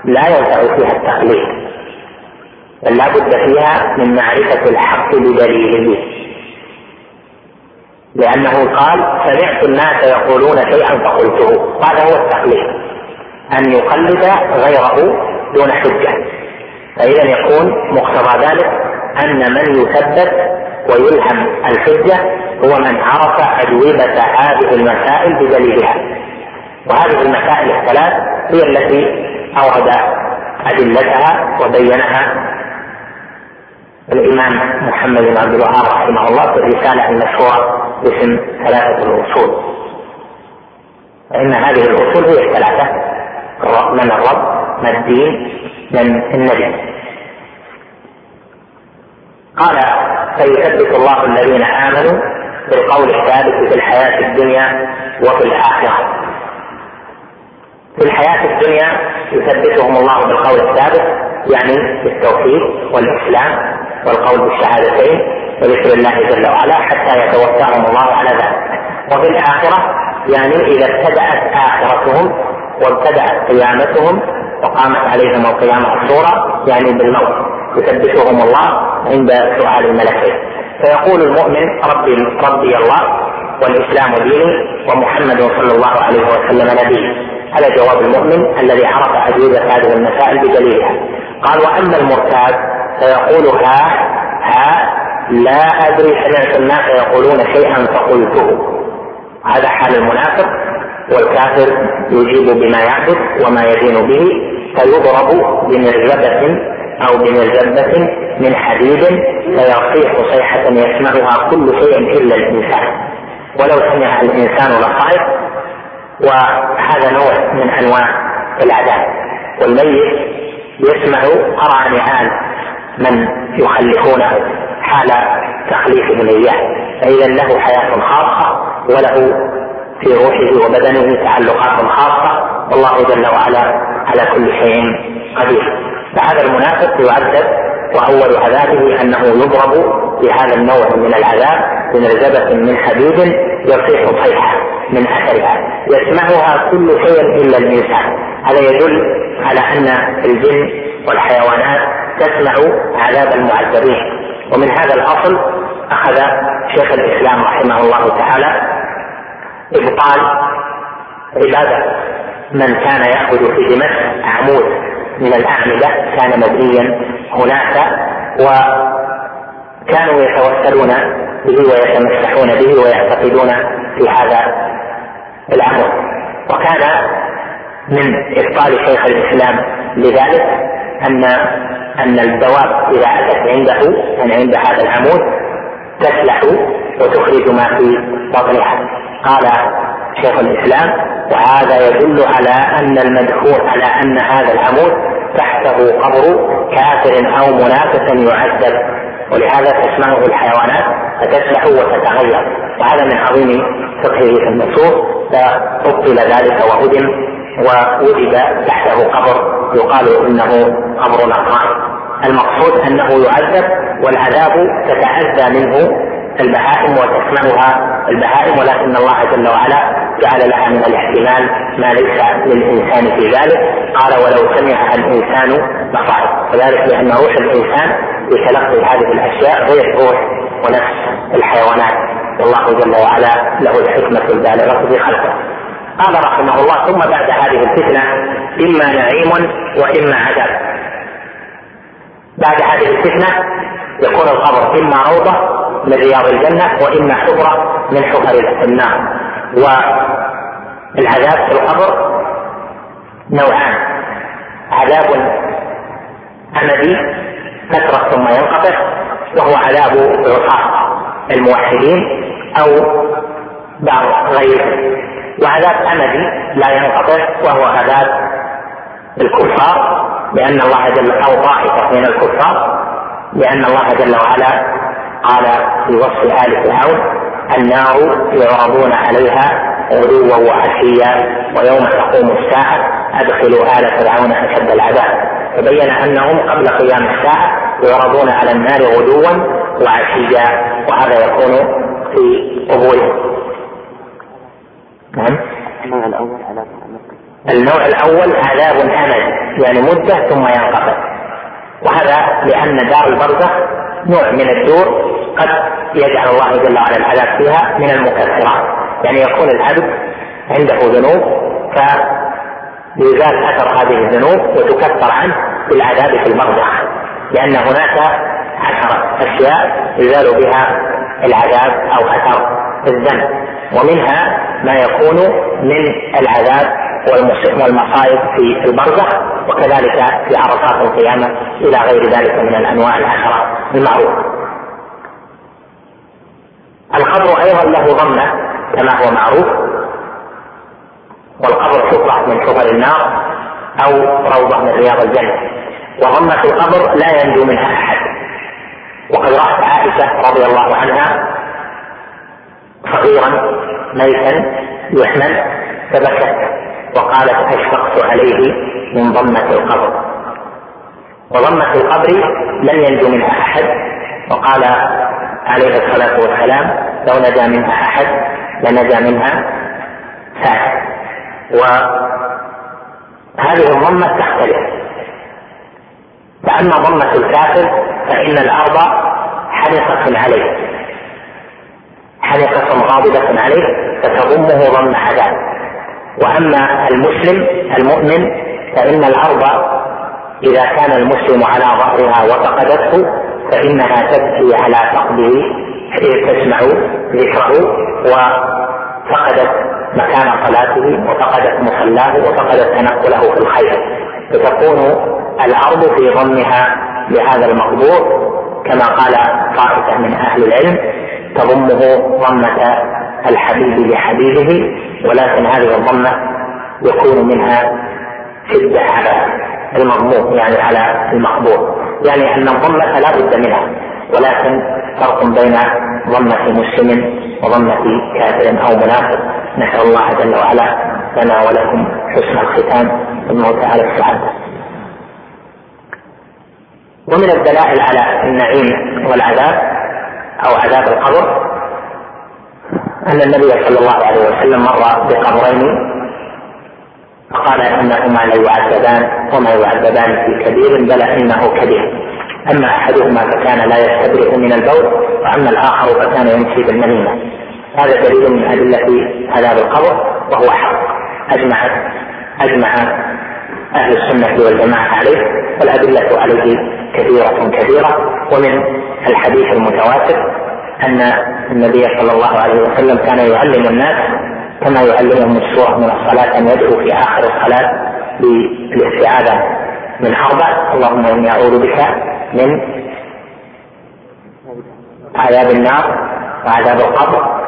لا ينفع فيها التقليد بل لا بد فيها من معرفة الحق بدليله. لأنه قال سمعت الناس يقولون شيئا فقلته. هذا هو التقليد. أن يقلد غيره دون حجة. فإذا يكون مقتضى ذلك أن من يثبت ويلهم الحجة هو من عرف أجوبة هذه المسائل بدليلها. وهذه المسائل الثلاث هي التي أورد أدلتها وبينها الإمام محمد بن عبد الوهاب رحمه الله في الرسالة المشهورة باسم ثلاثة الأصول. فإن هذه الأصول هي الثلاثة. من الرب ما الدين من النبي. قال فيثبت الله الذين آمنوا بالقول الثابت في الحياة الدنيا وفي الآخرة. في الحياة الدنيا يثبتهم الله بالقول الثابت يعني بالتوحيد والإسلام والقول بالشهادتين وذكر الله جل وعلا حتى يتوفاهم الله على ذلك. وفي الآخرة يعني إذا ابتدأت آخرتهم وابتدأت قيامتهم وقامت عليهم القيامة الصورة يعني بالموت. يثبتهم الله عند سؤال الملكين فيقول المؤمن ربي ربي الله والإسلام ديني ومحمد صلى الله عليه وسلم نبي. هذا جواب المؤمن الذي عرف أجوبة هذه المسائل بدليلها قال وأما المرتاد فيقول ها ها لا أدري سمعت الناس يقولون شيئا فقلته. هذا حال المنافق. والكافر يجيب بما يعبد وما يدين به فيضرب بمرزبة أو بمرزبة من حديد فيصيح صيحة يسمعها كل شيء إلا الإنسان. ولو سمع الإنسان لصعق وهذا نوع من أنواع العذاب. والميت يسمع قرع نعال من يخلفونه حال تخليفهم اياه فإذا له حياة خاصة وله في روحه وبدنه تعلقات خاصة. والله جل وعلا على كل شيء قدير. فهذا المنافق يعذب وأول عذابه أنه يضرب بهذا النوع من العذاب بمرزبة من حديد يصيح صيحة من أثرها. يسمعها كل شيء إلا الإنسان. هذا يدل على أن الجن والحيوانات تسمع عذاب المعذبين. ومن هذا الأصل أخذ شيخ الإسلام رحمه الله تعالى إبطال عبادة. من كان يأخذ في دمشق عمود من الأعمدة كان مبنيا هناك وكانوا يتوسلون به ويتمسحون به ويعتقدون في هذا العمود وكان من إبطال شيخ الإسلام لذلك ان أن الدواب إذا أتت عنده يعني عند هذا العمود تسلح وتخرج ما في بطنها. قال شيخ الإسلام وهذا يدل على أن المدخول على أن هذا العمود تحته قبر كافر أو منافق يعذب. ولهذا تسمعه الحيوانات فتسبح وتتغير. وهذا من عظيم فقهه في النصوص فابطل ذلك وهدم ووجد تحته قبر يقال إنه قبر نقران المقصود أنه يعذب والعذاب تتأذى منه البهائم وتسمعها البهائم ولكن الله جل وعلا جعل لها من الاحتمال ما ليس للإنسان في ذلك. قال ولو سمعها الإنسان لصعق وذلك لأن روح الإنسان بتلقي هذه الأشياء غير روح ونفس الحيوانات. والله جل وعلا له الحكمة البالغة في خلقه. قال رحمه الله ثم بعد هذه الفتنة إما نعيم وإما عذاب. بعد هذه الفتنة يكون القبر إما روضة من رياض الجنة واما حفره من حفر النار. والعذاب في القبر نوعان. عذاب أمدي فترة ثم ينقطع وهو عذاب عصاة الموحدين أو بعض غيرهم وعذاب أمدي لا ينقطع وهو عذاب الكفار لأن الله جل أو طائفة من الكفار لأن الله جل وعلا قال في وصف آل فرعون النار يعرضون عليها غدوا وعشيا ويوم تقوم الساعة أدخلوا آل فرعون أشد العذاب. فبين أنهم قبل قيام الساعة يعرضون على النار غدوا وعشيا وهذا يكون في قبورهم نعم. النوع الأول عذاب النوع الأول عذاب أمد يعني مدة ثم ينقطع. وهذا لأن دار البرزخ نوع من الدور قد يجعل الله جل وعلا العذاب فيها من المكفرات يعني يكون العبد عنده ذنوب فيزال أثر هذه الذنوب وتكفر عنه بالعذاب في البرزخ لأن هناك عشرة أشياء يزال بها العذاب أو أثر الذنب. ومنها ما يكون من العذاب والمصائب في البرزخ وكذلك في عرصات القيامة إلى غير ذلك من الأنواع العشرة المعروفة. القبر أيضا له ضمة كما هو معروف والقبر حفره من حفر النار أو روضة من رياض الجنة. وضمة القبر لا ينجو منها أحد. وقد رأت عائشة رضي الله عنها صغيرا ميتا يحمل فبكت. وقالت أشفقت عليه من ضمة القبر. وضمة القبر لم ينجو منها أحد وقال عليه الصلاة والسلام لو نجا منها أحد لنجا منها ساعة وهذه الضمة تختلف. فأما ضمة الكافر فإن الأرض حنقة عليه. حنقة غاضبة عليه فتضمه ضم عذاب وأما المسلم المؤمن فإن الأرض إذا كان المسلم على ظهرها وفقدته فإنها تبكي على فقده تسمع ذكره وفقدت مكان صلاته وفقدت مصلاه وفقدت تنقله في الخير. فتكون الأرض في ضمها لهذا المقبور كما قال طائفة من أهل العلم تضمه ضمة الحبيب لحبيبه ولكن هذه الضمة يكون منها شدة على المضمون يعني على المقبور يعني أن الضمة لا بد منها ولكن فرق بين ضمة مسلم وضمة كافر أو منافق. نسأل الله جل وعلا لنا ولكم حسن الختام. انه تعالى السعادة. ومن الدلائل على النعيم والعذاب أو عذاب القبر أن النبي صلى الله عليه وسلم مر بقبرين فقال إنهما ليعذبان وما يعذبان في كبير بل إنه كبير. أما أحدهما فكان لا يستبرئ من البول وأما الآخر فكان يمشي بالنميمه هذا دليل من أدلة عذاب القبر وهو حق. اجمع أجمع أهل السنة والجماعة عليه والأدلة عليه كثيرة كثيرة ومن الحديث المتواتر أن النبي صلى الله عليه وسلم كان يعلم الناس كما يعلمهم السورة من الصلاة أن يدعو في آخر الصلاة بالاستعاذة من أربع. اللهم إني أعوذ بك من عذاب النار وعذاب القبر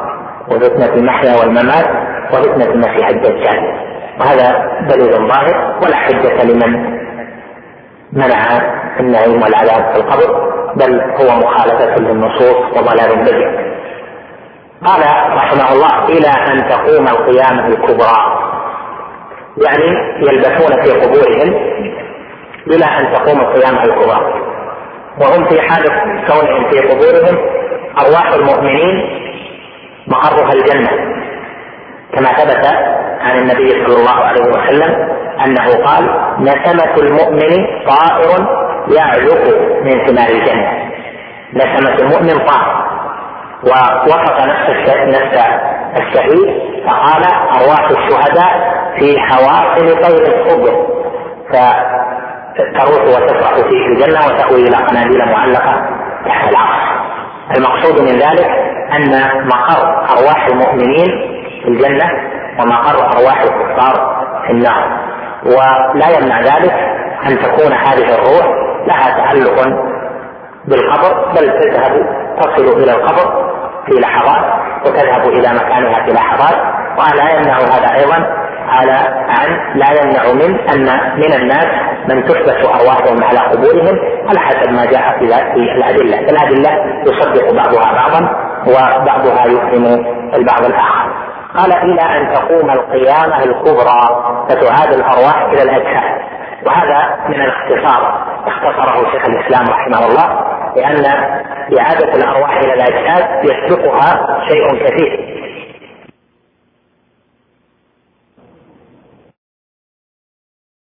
وفتنة المحيا والممات وفتنة المسيح الدجال. وهذا دليل ظاهر ولا حجة لمن منع النعيم والعذاب في القبر. بل هو مخالفة للنصوص وضلال بين قال رحمه الله إلى أن تقوم القيامة الكبرى يعني يلبثون في قبورهم إلى أن تقوم القيامة الكبرى وهم في حالة كونهم في قبورهم أرواح المؤمنين مقرها الجنة. كما ثبت عن النبي صلى الله عليه وسلم أنه قال نسمة المؤمن طائر يعلق من ثمار الجنة. نسمة المؤمن طائر ووصف نفس نفس الشهيد فقال أرواح الشهداء في حواصل طير الخضر فتروح وتفرح في الجنة وتأوي إلى قناديل معلقة تحت العرش. المقصود من ذلك أن مقر أرواح المؤمنين في الجنة ومقر أرواح الكفار في النار. ولا يمنع ذلك أن تكون هذه الروح لها تعلق بالقبر بل تذهب تصل إلى القبر في لحظات وتذهب إلى مكانها في لحظات ولا يمنع هذا أيضا على عن لا يمنع من أن من الناس من تحبس أرواحهم على قبورهم على حسب ما جاء في الأدلة. الأدلة يصدق بعضها بعضا وبعضها يفهم البعض الآخر. قال إلى أن تقوم القيامة الكبرى فتعاد الأرواح إلى الأجساد. وهذا من الاختصار اختصره شيخ الإسلام رحمه الله لأن إعادة الأرواح إلى الأجساد يسبقها شيء كثير.